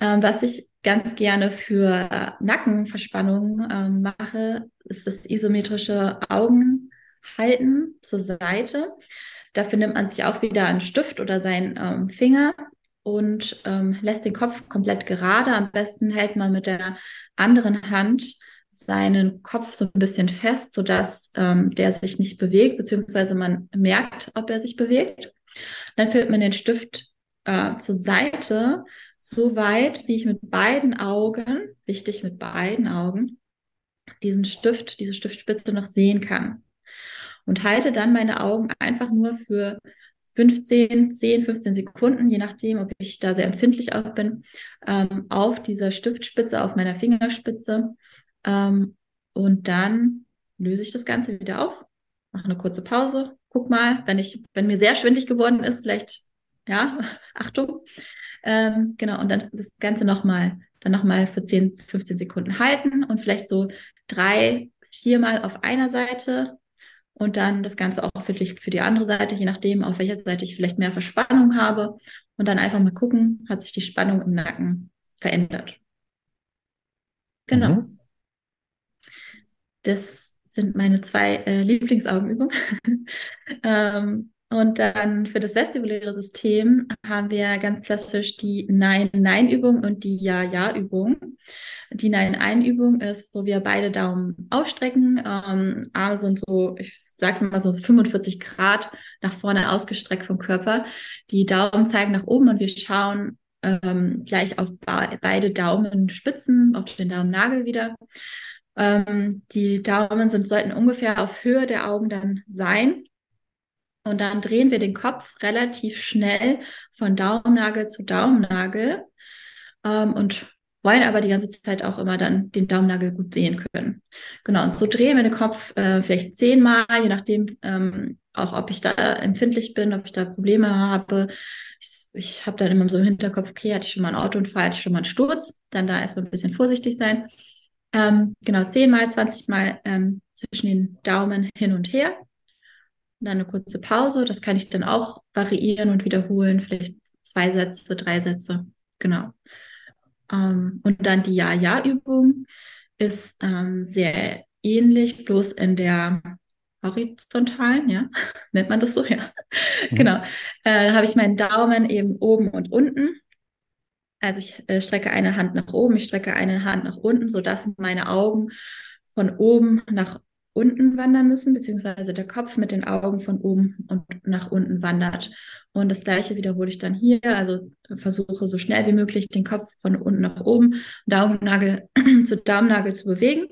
Ähm, was ich ganz gerne für Nackenverspannungen ähm, mache, ist das isometrische Augenhalten zur Seite. Dafür nimmt man sich auch wieder einen Stift oder seinen ähm, Finger und ähm, lässt den Kopf komplett gerade. Am besten hält man mit der anderen Hand seinen Kopf so ein bisschen fest, sodass ähm, der sich nicht bewegt, beziehungsweise man merkt, ob er sich bewegt. Dann führt man den Stift äh, zur Seite, so weit, wie ich mit beiden Augen, wichtig mit beiden Augen, diesen Stift, diese Stiftspitze noch sehen kann. Und halte dann meine Augen einfach nur für 15, 10, 15 Sekunden, je nachdem, ob ich da sehr empfindlich auch bin, ähm, auf dieser Stiftspitze, auf meiner Fingerspitze. Ähm, und dann löse ich das Ganze wieder auf, mache eine kurze Pause, guck mal, wenn ich, wenn mir sehr schwindig geworden ist, vielleicht ja, Achtung. Ähm, genau, und dann das Ganze nochmal, dann nochmal für 10, 15 Sekunden halten und vielleicht so drei, viermal auf einer Seite und dann das Ganze auch für, dich, für die andere Seite, je nachdem, auf welcher Seite ich vielleicht mehr Verspannung habe. Und dann einfach mal gucken, hat sich die Spannung im Nacken verändert. Genau. Mhm. Das sind meine zwei äh, Lieblingsaugenübungen. ähm, und dann für das vestibuläre System haben wir ganz klassisch die Nein-Nein-Übung und die Ja-Ja-Übung. Die Nein-Ein-Übung ist, wo wir beide Daumen ausstrecken. Ähm, Arme sind so, ich sag's mal so 45 Grad nach vorne ausgestreckt vom Körper. Die Daumen zeigen nach oben und wir schauen ähm, gleich auf beide Daumenspitzen, auf den Daumennagel wieder. Ähm, die Daumen sind, sollten ungefähr auf Höhe der Augen dann sein. Und dann drehen wir den Kopf relativ schnell von Daumennagel zu Daumennagel ähm, und wollen aber die ganze Zeit auch immer dann den Daumennagel gut sehen können. Genau, und so drehen wir den Kopf äh, vielleicht zehnmal, je nachdem ähm, auch, ob ich da empfindlich bin, ob ich da Probleme habe. Ich, ich habe dann immer so im Hinterkopf, okay, hatte ich schon mal einen Autounfall, hatte ich schon mal einen Sturz, dann da erstmal ein bisschen vorsichtig sein. Ähm, genau, zehnmal, zwanzigmal ähm, zwischen den Daumen hin und her dann eine kurze Pause. Das kann ich dann auch variieren und wiederholen. Vielleicht zwei Sätze, drei Sätze. Genau. Ähm, und dann die Ja-Ja-Übung ist ähm, sehr ähnlich, bloß in der horizontalen, ja, nennt man das so, ja. Mhm. Genau. Äh, da habe ich meinen Daumen eben oben und unten. Also ich äh, strecke eine Hand nach oben, ich strecke eine Hand nach unten, sodass meine Augen von oben nach unten wandern müssen, beziehungsweise der Kopf mit den Augen von oben und nach unten wandert. Und das gleiche wiederhole ich dann hier. Also versuche so schnell wie möglich den Kopf von unten nach oben, Daumennagel zu Daumennagel zu bewegen.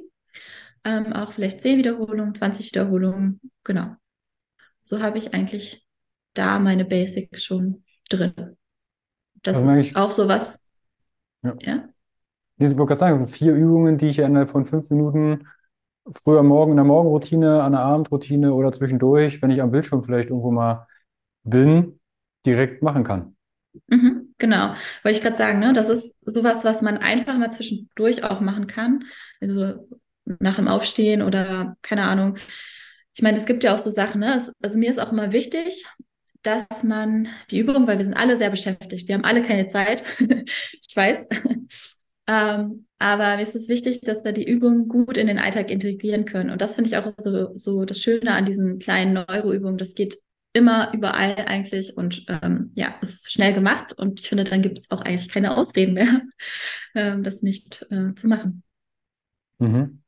Ähm, auch vielleicht 10 Wiederholungen, 20 Wiederholungen. Genau. So habe ich eigentlich da meine Basics schon drin. Das also ist auch sowas. Ja. ja? Ich wollte gerade sagen, es sind vier Übungen, die ich innerhalb von fünf Minuten früher Morgen in der Morgenroutine, an der Abendroutine oder zwischendurch, wenn ich am Bildschirm vielleicht irgendwo mal bin, direkt machen kann. Mhm, genau, wollte ich gerade sagen, ne? Das ist sowas, was man einfach mal zwischendurch auch machen kann. Also nach dem Aufstehen oder keine Ahnung. Ich meine, es gibt ja auch so Sachen, ne? Es, also mir ist auch immer wichtig, dass man die Übung, weil wir sind alle sehr beschäftigt, wir haben alle keine Zeit, ich weiß, ähm, aber mir ist es wichtig, dass wir die Übung gut in den Alltag integrieren können. Und das finde ich auch so, so das Schöne an diesen kleinen Neuroübungen. Das geht immer überall eigentlich und ähm, ja, ist schnell gemacht. Und ich finde, dann gibt es auch eigentlich keine Ausreden mehr, ähm, das nicht äh, zu machen. Mhm.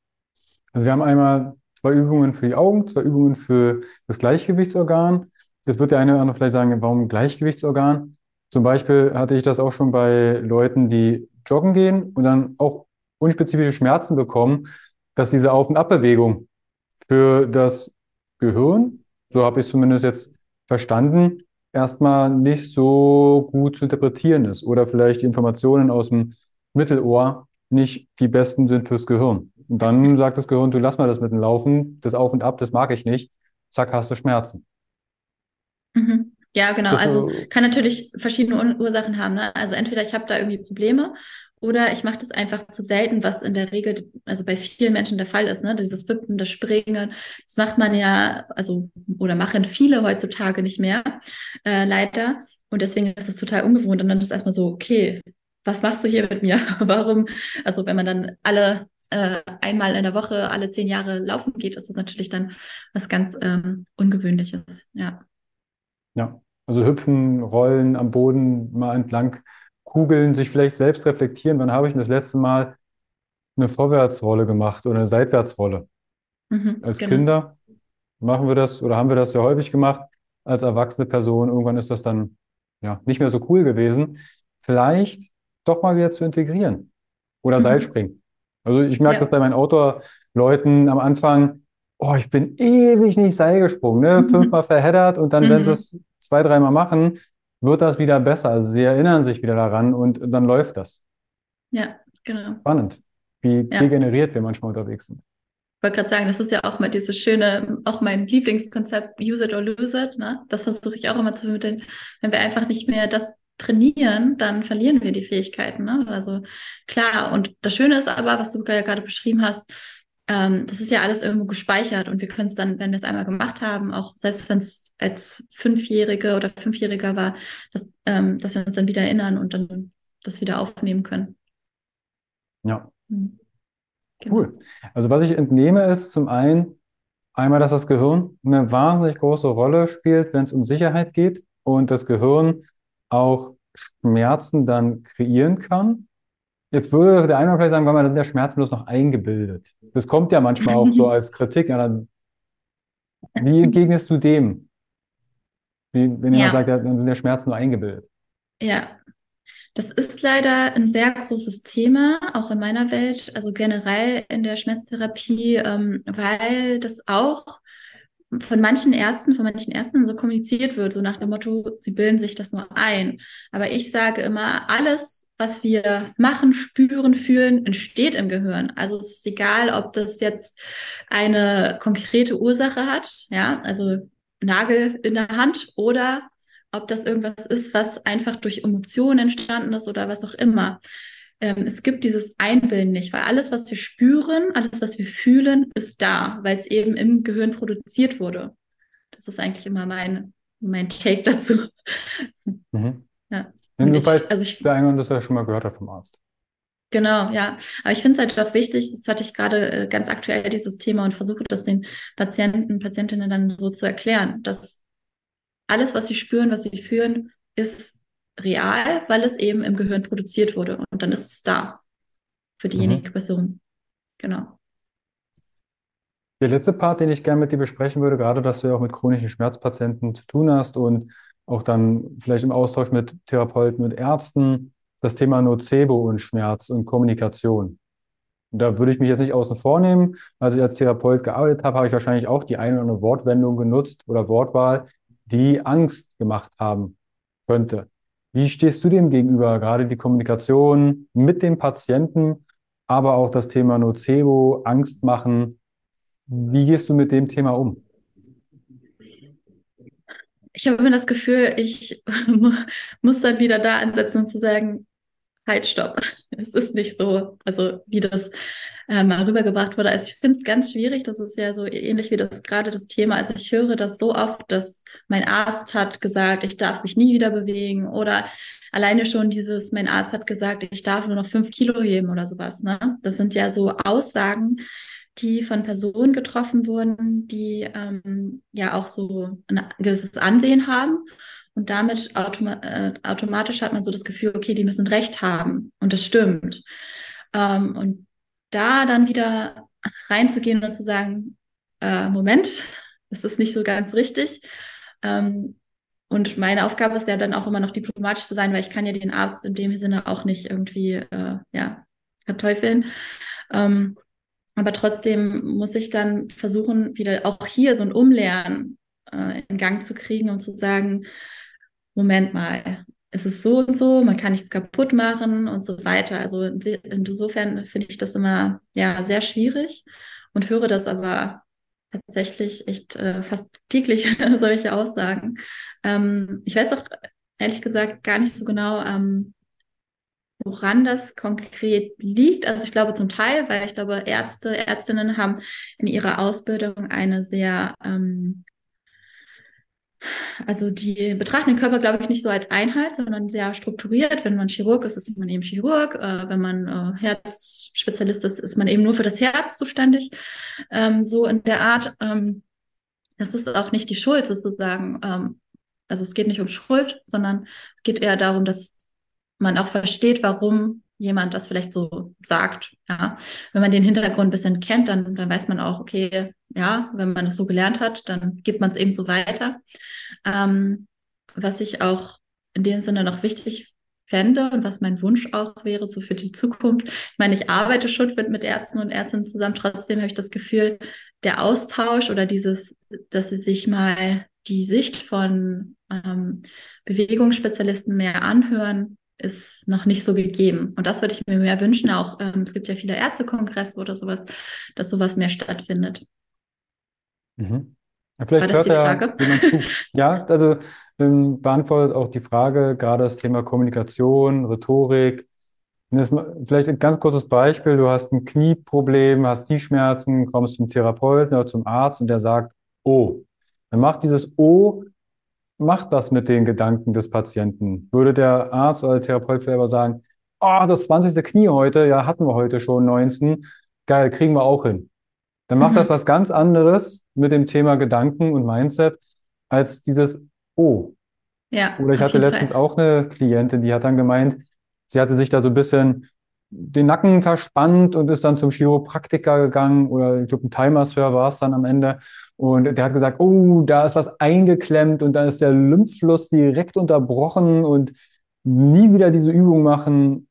Also wir haben einmal zwei Übungen für die Augen, zwei Übungen für das Gleichgewichtsorgan. Jetzt wird der eine oder andere vielleicht sagen, warum Gleichgewichtsorgan? Zum Beispiel hatte ich das auch schon bei Leuten, die joggen gehen und dann auch unspezifische Schmerzen bekommen, dass diese Auf- und Abbewegung für das Gehirn, so habe ich es zumindest jetzt verstanden, erstmal nicht so gut zu interpretieren ist oder vielleicht die Informationen aus dem Mittelohr nicht die besten sind fürs Gehirn. Und dann sagt das Gehirn, du lass mal das mit dem Laufen, das Auf und Ab, das mag ich nicht. Zack, hast du Schmerzen. Mhm. Ja, genau. Also kann natürlich verschiedene Ursachen haben. Ne? Also entweder ich habe da irgendwie Probleme oder ich mache das einfach zu selten, was in der Regel, also bei vielen Menschen der Fall ist, ne? Dieses Wippen, das Springen, das macht man ja, also oder machen viele heutzutage nicht mehr, äh, leider. Und deswegen ist es total ungewohnt. Und dann ist erstmal so, okay, was machst du hier mit mir? Warum? Also wenn man dann alle äh, einmal in der Woche alle zehn Jahre laufen geht, ist das natürlich dann was ganz ähm, Ungewöhnliches. Ja. Ja. Also hüpfen, rollen am Boden mal entlang, kugeln, sich vielleicht selbst reflektieren. Wann habe ich denn das letzte Mal eine Vorwärtsrolle gemacht oder eine Seitwärtsrolle? Mhm, Als genau. Kinder machen wir das oder haben wir das sehr häufig gemacht. Als erwachsene Person, irgendwann ist das dann ja nicht mehr so cool gewesen. Vielleicht doch mal wieder zu integrieren oder mhm. Seilspringen. Also ich merke ja. das bei meinen Outdoor-Leuten am Anfang, oh, ich bin ewig nicht Seil gesprungen, ne? Mhm. fünfmal verheddert und dann, mhm. wenn sie es zwei, dreimal machen, wird das wieder besser. Also sie erinnern sich wieder daran und dann läuft das. Ja, genau. Spannend, wie ja. degeneriert wir manchmal unterwegs sind. Ich wollte gerade sagen, das ist ja auch mal dieses schöne, auch mein Lieblingskonzept, use it or lose it. Ne? Das versuche ich auch immer zu vermitteln. Wenn wir einfach nicht mehr das trainieren, dann verlieren wir die Fähigkeiten. Ne? Also klar, und das Schöne ist aber, was du ja gerade beschrieben hast, ähm, das ist ja alles irgendwo gespeichert und wir können es dann, wenn wir es einmal gemacht haben, auch selbst wenn es als Fünfjährige oder Fünfjähriger war, dass, ähm, dass wir uns dann wieder erinnern und dann das wieder aufnehmen können. Ja. Mhm. Genau. Cool. Also was ich entnehme ist zum einen einmal, dass das Gehirn eine wahnsinnig große Rolle spielt, wenn es um Sicherheit geht und das Gehirn auch Schmerzen dann kreieren kann Jetzt würde der eine vielleicht sagen, weil man der Schmerz bloß noch eingebildet. Das kommt ja manchmal auch so als Kritik. Wie entgegnest du dem? Wie, wenn jemand ja. sagt, dann sind der Schmerz nur eingebildet. Ja, das ist leider ein sehr großes Thema, auch in meiner Welt, also generell in der Schmerztherapie, ähm, weil das auch von manchen Ärzten, von manchen Ärzten so kommuniziert wird, so nach dem Motto, sie bilden sich das nur ein. Aber ich sage immer, alles was wir machen, spüren, fühlen, entsteht im Gehirn. Also es ist egal, ob das jetzt eine konkrete Ursache hat, ja, also Nagel in der Hand oder ob das irgendwas ist, was einfach durch Emotionen entstanden ist oder was auch immer. Ähm, es gibt dieses Einbilden nicht, weil alles, was wir spüren, alles, was wir fühlen, ist da, weil es eben im Gehirn produziert wurde. Das ist eigentlich immer mein, mein Take dazu. Mhm. Du ich, also ich, der eine das ja schon mal gehört hat vom Arzt. Genau, ja. Aber ich finde es halt auch wichtig, das hatte ich gerade äh, ganz aktuell dieses Thema und versuche das den Patienten, Patientinnen dann so zu erklären, dass alles, was sie spüren, was sie fühlen, ist real, weil es eben im Gehirn produziert wurde und dann ist es da für diejenige mhm. Person. Genau. Der letzte Part, den ich gerne mit dir besprechen würde, gerade dass du ja auch mit chronischen Schmerzpatienten zu tun hast und auch dann vielleicht im Austausch mit Therapeuten und Ärzten, das Thema Nocebo und Schmerz und Kommunikation. Und da würde ich mich jetzt nicht außen vor nehmen. Als ich als Therapeut gearbeitet habe, habe ich wahrscheinlich auch die eine oder andere Wortwendung genutzt oder Wortwahl, die Angst gemacht haben könnte. Wie stehst du dem gegenüber, gerade die Kommunikation mit dem Patienten, aber auch das Thema Nocebo, Angst machen? Wie gehst du mit dem Thema um? Ich habe immer das Gefühl, ich muss dann wieder da ansetzen und zu sagen, halt, stopp. Es ist nicht so, also wie das äh, mal rübergebracht wurde. Also ich finde es ganz schwierig. Das ist ja so ähnlich wie das gerade das Thema. Also ich höre das so oft, dass mein Arzt hat gesagt, ich darf mich nie wieder bewegen oder alleine schon dieses, mein Arzt hat gesagt, ich darf nur noch fünf Kilo heben oder sowas. Ne? Das sind ja so Aussagen, die von Personen getroffen wurden, die ähm, ja auch so ein gewisses Ansehen haben und damit automa äh, automatisch hat man so das Gefühl, okay, die müssen Recht haben. Und das stimmt. Ähm, und da dann wieder reinzugehen und zu sagen, äh, Moment, das ist nicht so ganz richtig. Ähm, und meine Aufgabe ist ja dann auch immer noch diplomatisch zu sein, weil ich kann ja den Arzt in dem Sinne auch nicht irgendwie äh, ja, verteufeln. Ähm, aber trotzdem muss ich dann versuchen, wieder auch hier so ein Umlernen äh, in Gang zu kriegen und zu sagen, Moment mal, es ist so und so, man kann nichts kaputt machen und so weiter. Also insofern finde ich das immer ja sehr schwierig und höre das aber tatsächlich echt äh, fast täglich solche Aussagen. Ähm, ich weiß auch ehrlich gesagt gar nicht so genau, ähm, woran das konkret liegt. Also ich glaube zum Teil, weil ich glaube, Ärzte, Ärztinnen haben in ihrer Ausbildung eine sehr ähm, also die betrachten den Körper, glaube ich, nicht so als Einheit, sondern sehr strukturiert. Wenn man Chirurg ist, ist man eben Chirurg. Äh, wenn man äh, Herzspezialist ist, ist man eben nur für das Herz zuständig. Ähm, so in der Art. Ähm, das ist auch nicht die Schuld sozusagen. Ähm, also es geht nicht um Schuld, sondern es geht eher darum, dass man auch versteht, warum jemand das vielleicht so sagt. Ja, wenn man den Hintergrund ein bisschen kennt, dann, dann weiß man auch, okay, ja, wenn man es so gelernt hat, dann gibt man es eben so weiter. Ähm, was ich auch in dem Sinne noch wichtig fände und was mein Wunsch auch wäre, so für die Zukunft. Ich meine, ich arbeite schon mit, Ärzten und Ärztinnen zusammen. Trotzdem habe ich das Gefühl, der Austausch oder dieses, dass sie sich mal die Sicht von ähm, Bewegungsspezialisten mehr anhören, ist noch nicht so gegeben. Und das würde ich mir mehr wünschen. Auch ähm, es gibt ja viele Ärztekongresse oder sowas, dass sowas mehr stattfindet. Mhm. Ja, vielleicht War das die Frage? Ja, ja, also ähm, beantwortet auch die Frage, gerade das Thema Kommunikation, Rhetorik. vielleicht ein ganz kurzes Beispiel. Du hast ein Knieproblem, hast Knieschmerzen, kommst zum Therapeuten oder zum Arzt und der sagt, oh. Dann macht dieses O macht das mit den Gedanken des Patienten? Würde der Arzt oder der Therapeut selber sagen, oh, das 20. Knie heute, ja, hatten wir heute schon 19, geil, kriegen wir auch hin. Dann macht mhm. das was ganz anderes mit dem Thema Gedanken und Mindset als dieses Oh. Ja, Oder ich hatte letztens Fall. auch eine Klientin, die hat dann gemeint, sie hatte sich da so ein bisschen den Nacken verspannt und ist dann zum Chiropraktiker gegangen oder ich glaube ein Timer-Sir war es dann am Ende und der hat gesagt, oh, da ist was eingeklemmt und dann ist der Lymphfluss direkt unterbrochen und nie wieder diese Übung machen,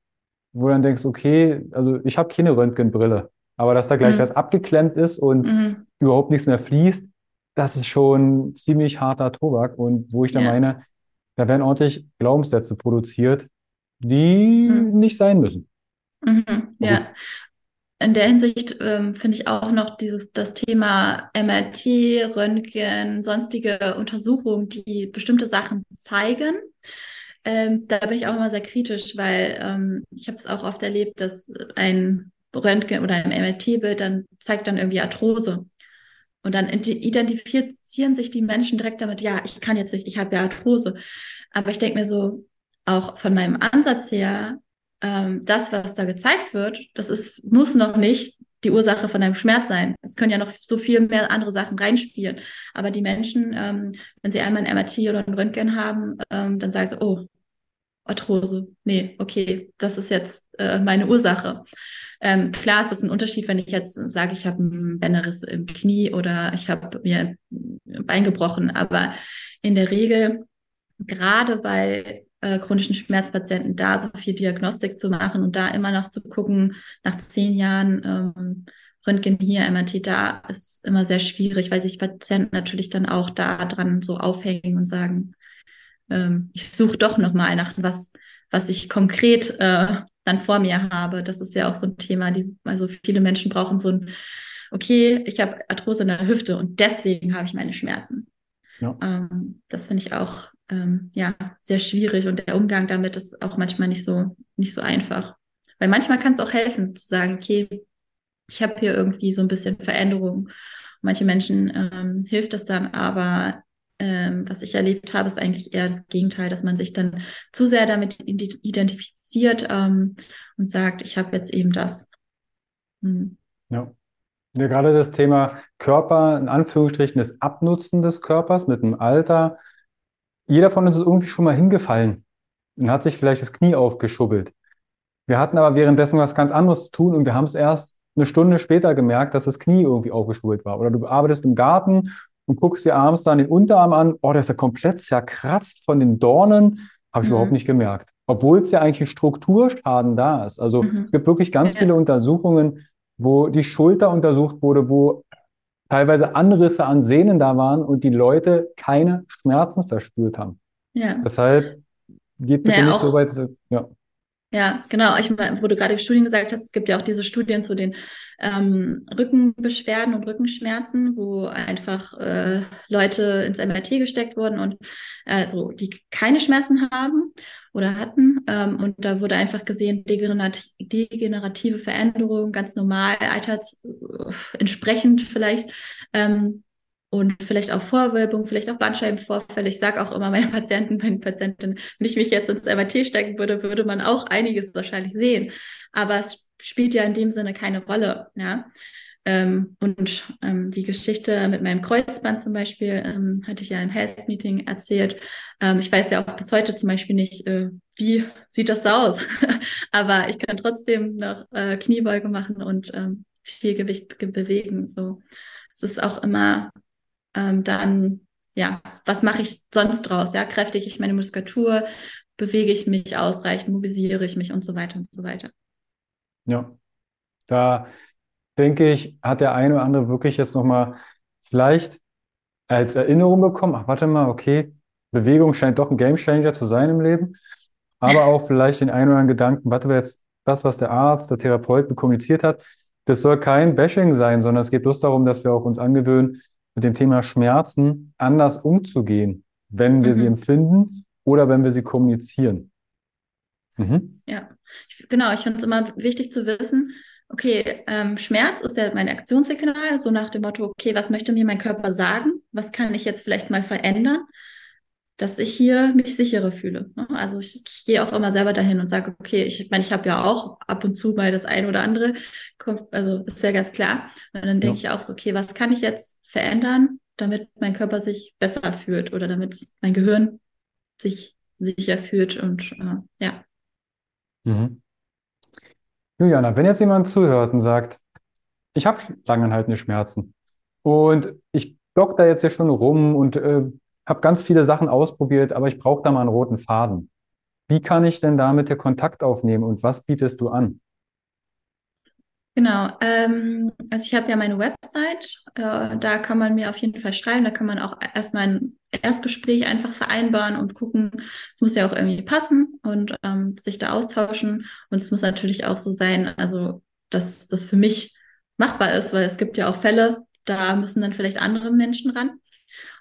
wo du dann denkst, okay, also ich habe keine Röntgenbrille, aber dass da gleich mhm. was abgeklemmt ist und mhm. überhaupt nichts mehr fließt, das ist schon ziemlich harter Tobak und wo ich dann ja. meine, da werden ordentlich Glaubenssätze produziert, die mhm. nicht sein müssen. Mhm, ja, in der Hinsicht ähm, finde ich auch noch dieses das Thema MRT, Röntgen, sonstige Untersuchungen, die bestimmte Sachen zeigen. Ähm, da bin ich auch immer sehr kritisch, weil ähm, ich habe es auch oft erlebt, dass ein Röntgen oder ein MRT-Bild dann zeigt dann irgendwie Arthrose. Und dann identifizieren sich die Menschen direkt damit, ja, ich kann jetzt nicht, ich habe ja Arthrose. Aber ich denke mir so, auch von meinem Ansatz her, ähm, das, was da gezeigt wird, das ist, muss noch nicht die Ursache von deinem Schmerz sein. Es können ja noch so viel mehr andere Sachen reinspielen. Aber die Menschen, ähm, wenn sie einmal ein MRT oder ein Röntgen haben, ähm, dann sagen sie, oh, Arthrose. Nee, okay, das ist jetzt äh, meine Ursache. Ähm, klar ist das ein Unterschied, wenn ich jetzt sage, ich habe einen Bänderriss im Knie oder ich habe mir ein Bein gebrochen. Aber in der Regel, gerade bei äh, chronischen Schmerzpatienten, da so viel Diagnostik zu machen und da immer noch zu gucken, nach zehn Jahren ähm, Röntgen hier, MRT da, ist immer sehr schwierig, weil sich Patienten natürlich dann auch da dran so aufhängen und sagen, ähm, ich suche doch nochmal nach was, was ich konkret äh, dann vor mir habe. Das ist ja auch so ein Thema, die, also viele Menschen brauchen so ein, okay, ich habe Arthrose in der Hüfte und deswegen habe ich meine Schmerzen. Ja. Ähm, das finde ich auch ähm, ja sehr schwierig und der Umgang damit ist auch manchmal nicht so nicht so einfach, weil manchmal kann es auch helfen zu sagen, okay, ich habe hier irgendwie so ein bisschen Veränderung. Manche Menschen ähm, hilft das dann, aber ähm, was ich erlebt habe, ist eigentlich eher das Gegenteil, dass man sich dann zu sehr damit identifiziert ähm, und sagt, ich habe jetzt eben das. Hm. Ja. Ja. Gerade das Thema Körper, in Anführungsstrichen, das Abnutzen des Körpers mit dem Alter. Jeder von uns ist irgendwie schon mal hingefallen und hat sich vielleicht das Knie aufgeschubbelt. Wir hatten aber währenddessen was ganz anderes zu tun und wir haben es erst eine Stunde später gemerkt, dass das Knie irgendwie aufgeschubbelt war. Oder du arbeitest im Garten und guckst dir abends dann den Unterarm an, oh, der ist ja komplett zerkratzt von den Dornen, habe ich mhm. überhaupt nicht gemerkt. Obwohl es ja eigentlich ein Strukturschaden da ist. Also mhm. es gibt wirklich ganz ja. viele Untersuchungen, wo die Schulter untersucht wurde, wo teilweise Anrisse an Sehnen da waren und die Leute keine Schmerzen verspürt haben. Ja. Deshalb geht bitte naja, nicht so weit. Ja. Ja, genau. Ich meine, wo du gerade Studien gesagt hast, es gibt ja auch diese Studien zu den ähm, Rückenbeschwerden und Rückenschmerzen, wo einfach äh, Leute ins MRT gesteckt wurden und äh, so, die keine Schmerzen haben oder hatten. Ähm, und da wurde einfach gesehen, degenerat degenerative Veränderungen, ganz normal, alters äh, entsprechend vielleicht. Ähm, und vielleicht auch Vorwölbung, vielleicht auch Bandscheibenvorfälle. Ich sage auch immer meinen Patienten, meinen Patientinnen, wenn ich mich jetzt ins MRT stecken würde, würde man auch einiges wahrscheinlich sehen. Aber es spielt ja in dem Sinne keine Rolle. Ja? Ähm, und ähm, die Geschichte mit meinem Kreuzband zum Beispiel ähm, hatte ich ja im Health Meeting erzählt. Ähm, ich weiß ja auch bis heute zum Beispiel nicht, äh, wie sieht das da aus. Aber ich kann trotzdem noch äh, Kniebeuge machen und ähm, viel Gewicht bewegen. So, es ist auch immer ähm, dann, ja, was mache ich sonst draus? Ja, kräftige ich meine Muskulatur, bewege ich mich ausreichend, mobilisiere ich mich? Und so weiter und so weiter. Ja, da denke ich, hat der eine oder andere wirklich jetzt nochmal vielleicht als Erinnerung bekommen, ach, warte mal, okay, Bewegung scheint doch ein Gamechanger zu sein im Leben, aber auch vielleicht den einen oder anderen Gedanken, warte mal jetzt, das, was der Arzt, der Therapeut kommuniziert hat, das soll kein Bashing sein, sondern es geht bloß darum, dass wir auch uns angewöhnen, mit dem Thema Schmerzen anders umzugehen, wenn wir mhm. sie empfinden oder wenn wir sie kommunizieren. Mhm. Ja, ich, genau. Ich finde es immer wichtig zu wissen, okay, ähm, Schmerz ist ja mein Aktionssignal, so nach dem Motto, okay, was möchte mir mein Körper sagen? Was kann ich jetzt vielleicht mal verändern, dass ich hier mich sicherer fühle? Ne? Also ich, ich gehe auch immer selber dahin und sage, okay, ich meine, ich habe ja auch ab und zu mal das eine oder andere, kommt, also ist ja ganz klar. Und dann denke ja. ich auch so, okay, was kann ich jetzt verändern, damit mein Körper sich besser fühlt oder damit mein Gehirn sich sicher fühlt und äh, ja. Mhm. Juliana, wenn jetzt jemand zuhört und sagt, ich habe langanhaltende Schmerzen und ich dock da jetzt ja schon rum und äh, habe ganz viele Sachen ausprobiert, aber ich brauche da mal einen roten Faden. Wie kann ich denn da mit dir Kontakt aufnehmen und was bietest du an? Genau, ähm, also ich habe ja meine Website, äh, da kann man mir auf jeden Fall schreiben, da kann man auch erstmal ein Erstgespräch einfach vereinbaren und gucken, es muss ja auch irgendwie passen und ähm, sich da austauschen und es muss natürlich auch so sein, also dass das für mich machbar ist, weil es gibt ja auch Fälle, da müssen dann vielleicht andere Menschen ran.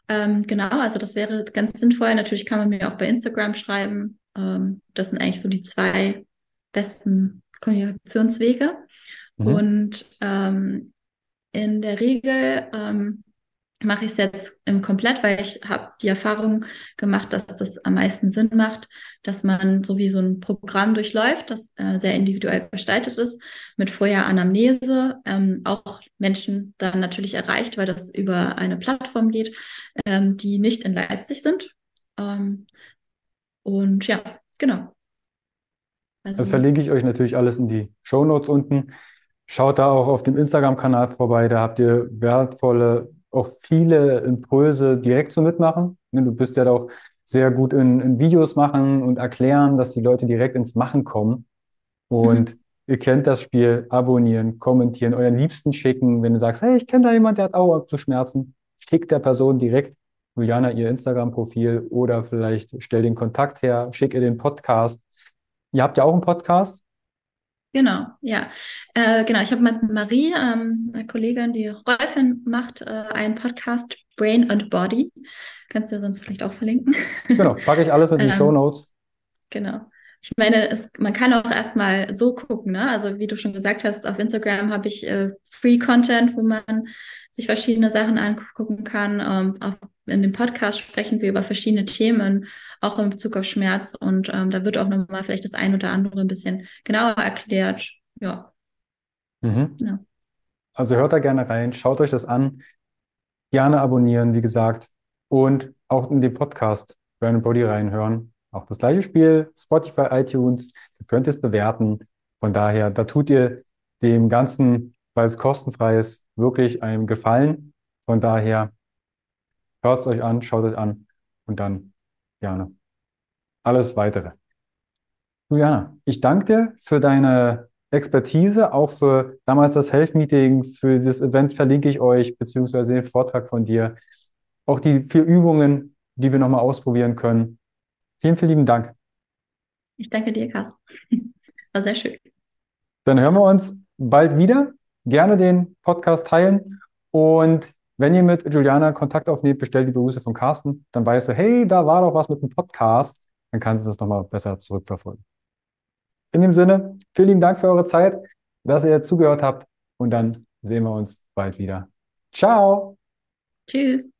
Ähm, genau, also das wäre ganz sinnvoll. Natürlich kann man mir auch bei Instagram schreiben. Ähm, das sind eigentlich so die zwei besten Kommunikationswege. Mhm. Und ähm, in der Regel ähm, mache ich es jetzt im Komplett, weil ich habe die Erfahrung gemacht, dass das am meisten Sinn macht, dass man so wie so ein Programm durchläuft, das äh, sehr individuell gestaltet ist, mit vorher Anamnese, ähm, auch Menschen dann natürlich erreicht, weil das über eine Plattform geht, ähm, die nicht in Leipzig sind. Ähm, und ja, genau. Also, das verlinke ich euch natürlich alles in die Show Notes unten. Schaut da auch auf dem Instagram-Kanal vorbei, da habt ihr wertvolle auch viele Impulse direkt zu mitmachen. Ne, du bist ja auch sehr gut in, in Videos machen und erklären, dass die Leute direkt ins Machen kommen. Und mhm. ihr kennt das Spiel, abonnieren, kommentieren, euren Liebsten schicken. Wenn du sagst, hey, ich kenne da jemand, der hat auch zu Schmerzen, schick der Person direkt Juliana ihr Instagram-Profil oder vielleicht stell den Kontakt her, schick ihr den Podcast. Ihr habt ja auch einen Podcast. Genau, ja. Äh, genau, ich habe mit Marie, ähm, eine Kollegin, die Rolfin macht, äh, einen Podcast Brain and Body. Kannst du ja sonst vielleicht auch verlinken. Genau, packe ich alles mit in die ähm, Show Notes. Genau. Ich meine, es, man kann auch erstmal so gucken, ne? Also wie du schon gesagt hast, auf Instagram habe ich äh, Free Content, wo man sich verschiedene Sachen angucken kann. Ähm, auf, in dem Podcast sprechen wir über verschiedene Themen, auch in Bezug auf Schmerz. Und ähm, da wird auch nochmal vielleicht das ein oder andere ein bisschen genauer erklärt. Ja. Mhm. ja. Also hört da gerne rein, schaut euch das an, gerne abonnieren, wie gesagt, und auch in den Podcast Burn Body reinhören. Auch das gleiche Spiel, Spotify, iTunes, ihr könnt es bewerten. Von daher, da tut ihr dem Ganzen, weil es kostenfrei ist, wirklich einen Gefallen. Von daher, hört es euch an, schaut es an und dann gerne alles weitere. Juliana, ich danke dir für deine Expertise, auch für damals das Health Meeting, für das Event verlinke ich euch, beziehungsweise den Vortrag von dir. Auch die vier Übungen, die wir nochmal ausprobieren können. Vielen, vielen lieben Dank. Ich danke dir, Carsten. War sehr schön. Dann hören wir uns bald wieder. Gerne den Podcast teilen und wenn ihr mit Juliana Kontakt aufnehmt, bestellt die Grüße von Carsten, dann weißt du, hey, da war doch was mit dem Podcast, dann kannst du das nochmal besser zurückverfolgen. In dem Sinne, vielen lieben Dank für eure Zeit, dass ihr zugehört habt und dann sehen wir uns bald wieder. Ciao. Tschüss.